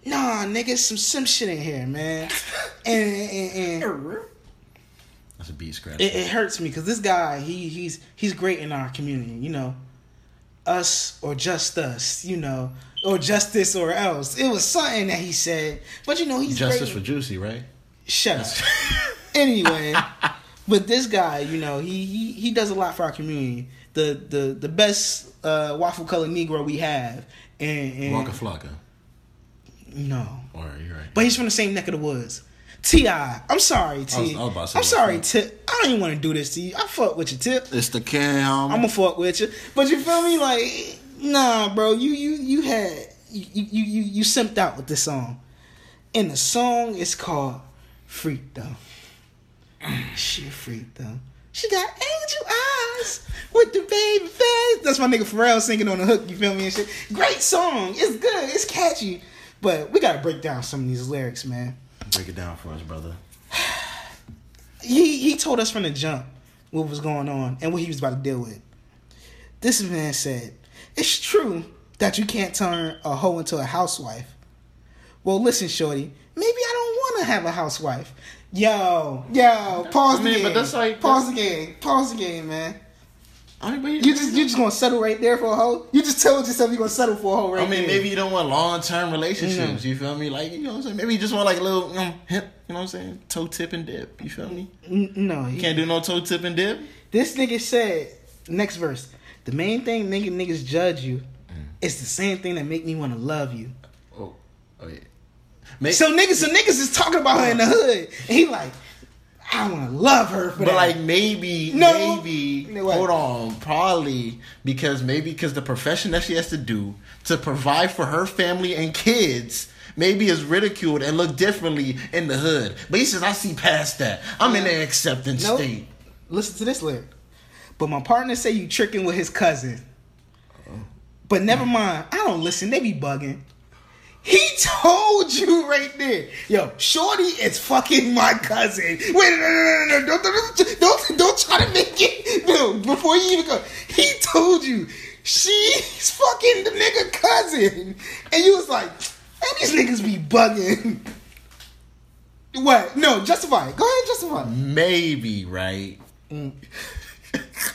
Speaker 1: nah, nigga, some sim shit in here, man, and and, and
Speaker 2: That's a beat scratch.
Speaker 1: it, it hurts me because this guy he he's he's great in our community, you know, us or just us, you know, or justice or else. It was something that he said, but you know he's
Speaker 2: Justice
Speaker 1: great.
Speaker 2: for Juicy, right?
Speaker 1: Shut up. anyway, but this guy, you know, he, he he does a lot for our community. The the the best uh, waffle colored Negro we have, and, and
Speaker 2: Waka Flocka.
Speaker 1: no,
Speaker 2: All right, you're right.
Speaker 1: but he's from the same neck of the woods. Ti, I'm sorry, T.
Speaker 2: I was- I was about to say
Speaker 1: I'm sorry, Tip. I don't even want to do this to you. I fuck with you, Tip.
Speaker 2: it's the cam.
Speaker 1: I'm gonna fuck with you, but you feel me? Like, nah, bro. You you you had you you you, you simped out with this song, and the song is called "Freak Though." She a freak though. She got angel eyes with the baby face. That's my nigga Pharrell singing on the hook. You feel me and shit. Great song. It's good. It's catchy. But we gotta break down some of these lyrics, man.
Speaker 2: Break it down for us, brother.
Speaker 1: he he told us from the jump what was going on and what he was about to deal with. This man said, "It's true that you can't turn a hoe into a housewife." Well, listen, shorty. Maybe I don't want to have a housewife. Yo, yo, pause
Speaker 2: I mean,
Speaker 1: the game.
Speaker 2: but that's like-
Speaker 1: pause the game. Pause the game, man.
Speaker 2: I mean,
Speaker 1: You just you just gonna settle right there for a hoe? You just told yourself you're gonna settle for a hoe right
Speaker 2: I mean,
Speaker 1: there.
Speaker 2: maybe you don't want long term relationships.
Speaker 1: Mm-hmm.
Speaker 2: You feel me? Like you know what I'm saying? Maybe you just want like a little um, hip. You know what I'm saying? Toe tip and dip. You feel me?
Speaker 1: No, you
Speaker 2: Can't do no toe tip and dip.
Speaker 1: This nigga said, next verse, the main thing nigga niggas judge you is the same thing that make me want to love you.
Speaker 2: Oh, oh yeah. Make,
Speaker 1: So niggas, so niggas is talking about her in the hood, and he like, I want to love her for
Speaker 2: But
Speaker 1: that.
Speaker 2: like maybe,
Speaker 1: No.
Speaker 2: maybe,
Speaker 1: No,
Speaker 2: hold on, probably because maybe because the profession that she has to do to provide for her family and kids maybe is ridiculed and looked differently in the hood. But he says, I see past that. I'm in the acceptance
Speaker 1: Nope.
Speaker 2: state.
Speaker 1: Listen to this lyric. But my partner say you tricking with his cousin. But never mm. mind. I don't listen. They be bugging. He told you right there. Yo, Shorty is fucking my cousin. Wait, no, no, no, no, no. Don't, don't, don't, don't try to make it. No, before you even go. He told you she's fucking the nigga cousin. And you was like, man, these niggas be bugging. What? No, justify it. Go ahead, justify it.
Speaker 2: Maybe, right? Mm.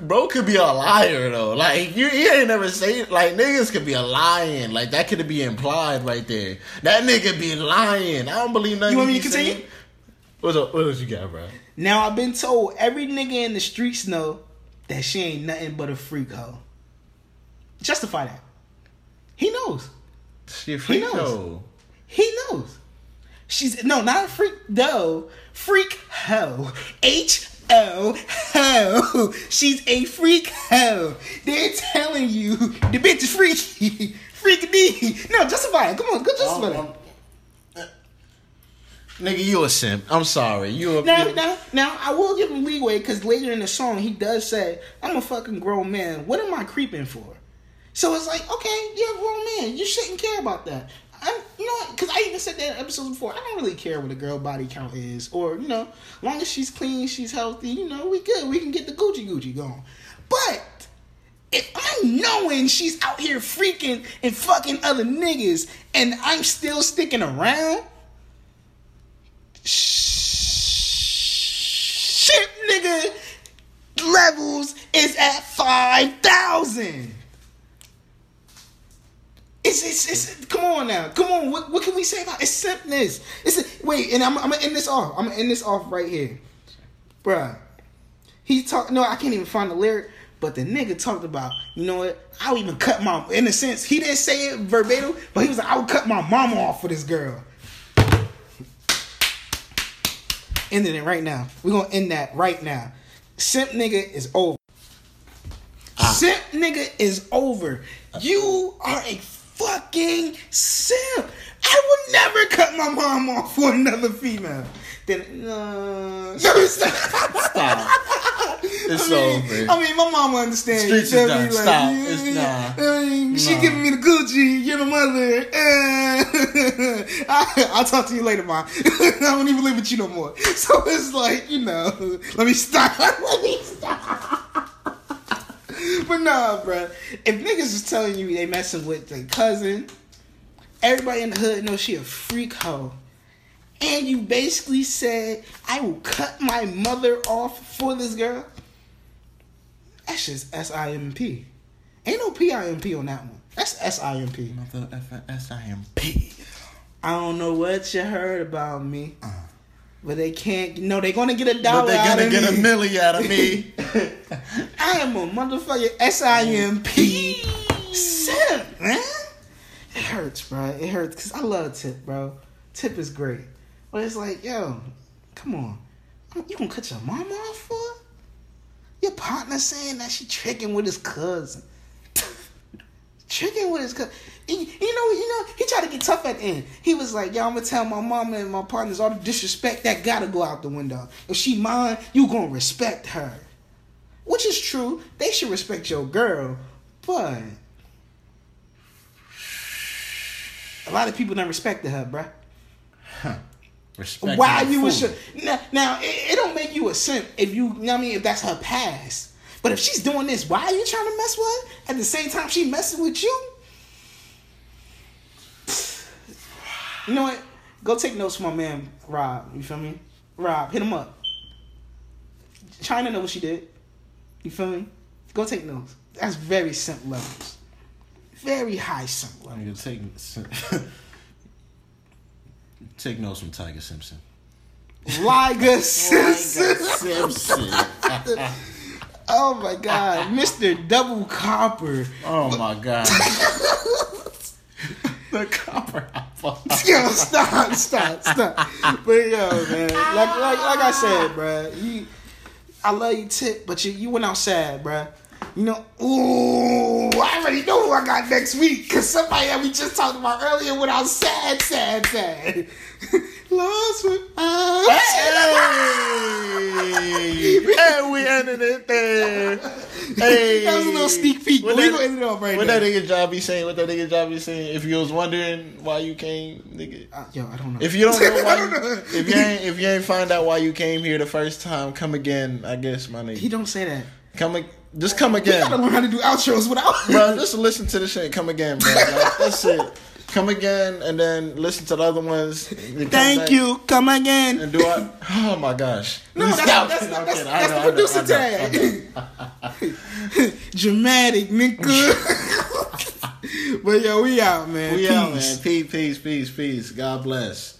Speaker 2: Bro could be a liar though. Like you, you ain't never say like niggas could be a lying. Like that could be implied right there. That nigga be lying. I don't believe nothing.
Speaker 1: You want me
Speaker 2: he
Speaker 1: to continue?
Speaker 2: saying. What's up? What else you got, bro?
Speaker 1: Now I've been told every nigga in the streets know that she ain't nothing but a freak hoe. Justify that. He knows.
Speaker 2: She a freak
Speaker 1: knows.
Speaker 2: hoe.
Speaker 1: He knows. She's no, not a freak though. Freak hoe. H O hoe. She's a freak hoe. They're telling you the bitch is freaky. Freaky D. No, justify it. Come on, go justify
Speaker 2: Um,
Speaker 1: it.
Speaker 2: um, Nigga, you a simp. I'm sorry. You a
Speaker 1: Now, now, now, I will give him leeway because later in the song he does say, "I'm a fucking grown man. What am I creeping for?" So it's like, okay, you're a grown man. You shouldn't care about that. I'm, you know, because I even said that in episodes before. I don't really care what a girl body count is, or you know, long as she's clean, she's healthy. You know, we good. We can get the Gucci Gucci going. But if I'm knowing she's out here freaking and fucking other niggas, and I'm still sticking around, shit nigga levels is at 5,000. It's, it's, it's, come on now. Come on. What, what can we say about it? It's simpness. It's a, wait, and I'm, I'm gonna end this off. I'm gonna end this off right here. Bruh. He talked, no, I can't even find the lyric, but the nigga talked about, you know what? I would even cut my, in a sense, he didn't say it verbatim, but he was like, I would cut my mama off for this girl. Ending it right now. We're gonna end that right now. Simp nigga is over. Ah. Simp nigga is over. You are a fucking simp. I would never cut my mom off for another female. Then uh, no, stop.
Speaker 2: It's
Speaker 1: I mean,
Speaker 2: over.
Speaker 1: I mean, my mama understands.
Speaker 2: Streets is done. Stop. It's nah.
Speaker 1: I mean, she
Speaker 2: Nah.
Speaker 1: giving me the Gucci. You're my mother. I, I'll talk to you later, mom. I don't even live with you no more. So it's like, you know, let me stop. let me stop. But nah, bro. If niggas is telling you they messing with their cousin, everybody in the hood knows she a freak hoe. And you basically said, I will cut my mother off for this girl. That's just S I M P. Ain't no P I M P on that one. That's S I M P.
Speaker 2: Mother F S I M P.
Speaker 1: I don't know what you heard about me. Uh. But they can't. No, they're gonna get a dollar
Speaker 2: But they're gonna
Speaker 1: of
Speaker 2: get a
Speaker 1: me.
Speaker 2: milli out of me.
Speaker 1: I am a motherfucking S I M P simp, man. It hurts, bro. It hurts because I love Tip, bro. Tip is great, but it's like, yo, come on, you gonna cut your mom off for? Your partner saying that she tricking with his cousin, tricking with his cousin. You know, you know, he tried to get tough at the end. He was like, "Yo, I'm gonna tell my mama and my partners all the disrespect that gotta go out the window. If she mine, you gonna respect her." Which is true. They should respect your girl, but a lot of people don't respect her, bruh.
Speaker 2: Respect
Speaker 1: Why you sh- now, now it, it don't make you a simp if you, you know what I mean if that's her past. But if she's doing this, why are you trying to mess with her? At the same time she messing with you? You know what? Go take notes from my man Rob. You feel me? Rob, hit him up. Chyna know what she did. You feel me? Go take notes. That's very simp levels. Very high simp level.
Speaker 2: You take take notes from Tiger Simpson.
Speaker 1: Liger Simpson.
Speaker 2: Simpson.
Speaker 1: Oh my god, Mr. Double Copper.
Speaker 2: Oh my god. the copper apple.
Speaker 1: Yo, stop, stop, stop. But yo, man, like like like I said, bruh, you, I love you, tip, but you you went outside, bruh. You know, ooh, I already know who I got next week because somebody that we just talked about earlier went out sad, sad, sad. Lost without.
Speaker 2: Hey, and we ended it there. Hey,
Speaker 1: That was a little sneak peek,
Speaker 2: What
Speaker 1: we gonna end it off right
Speaker 2: What
Speaker 1: now.
Speaker 2: that nigga job be saying? What that nigga job be saying? If you was wondering why you came, nigga.
Speaker 1: Uh, yo, I don't know.
Speaker 2: If you don't know why,
Speaker 1: I don't know.
Speaker 2: if you ain't if you ain't find out why you came here the first time, come again. I guess my nigga.
Speaker 1: he don't say that.
Speaker 2: Come, ag- just come
Speaker 1: We gotta
Speaker 2: again,
Speaker 1: learn how to do outros without.
Speaker 2: bro. Just listen to the shit. Come again, bro. Like, that's it. Come again, and then listen to the other ones.
Speaker 1: Thank you. Come again.
Speaker 2: And do I? Oh my gosh.
Speaker 1: No, that's,
Speaker 2: Stop.
Speaker 1: that's, that's, that's, that's
Speaker 2: know,
Speaker 1: the producer
Speaker 2: I know, I know,
Speaker 1: tag. Dramatic, nigga. but yo, we out, man.
Speaker 2: We
Speaker 1: Peace.
Speaker 2: out, man. Peace, peace, peace, peace. God bless.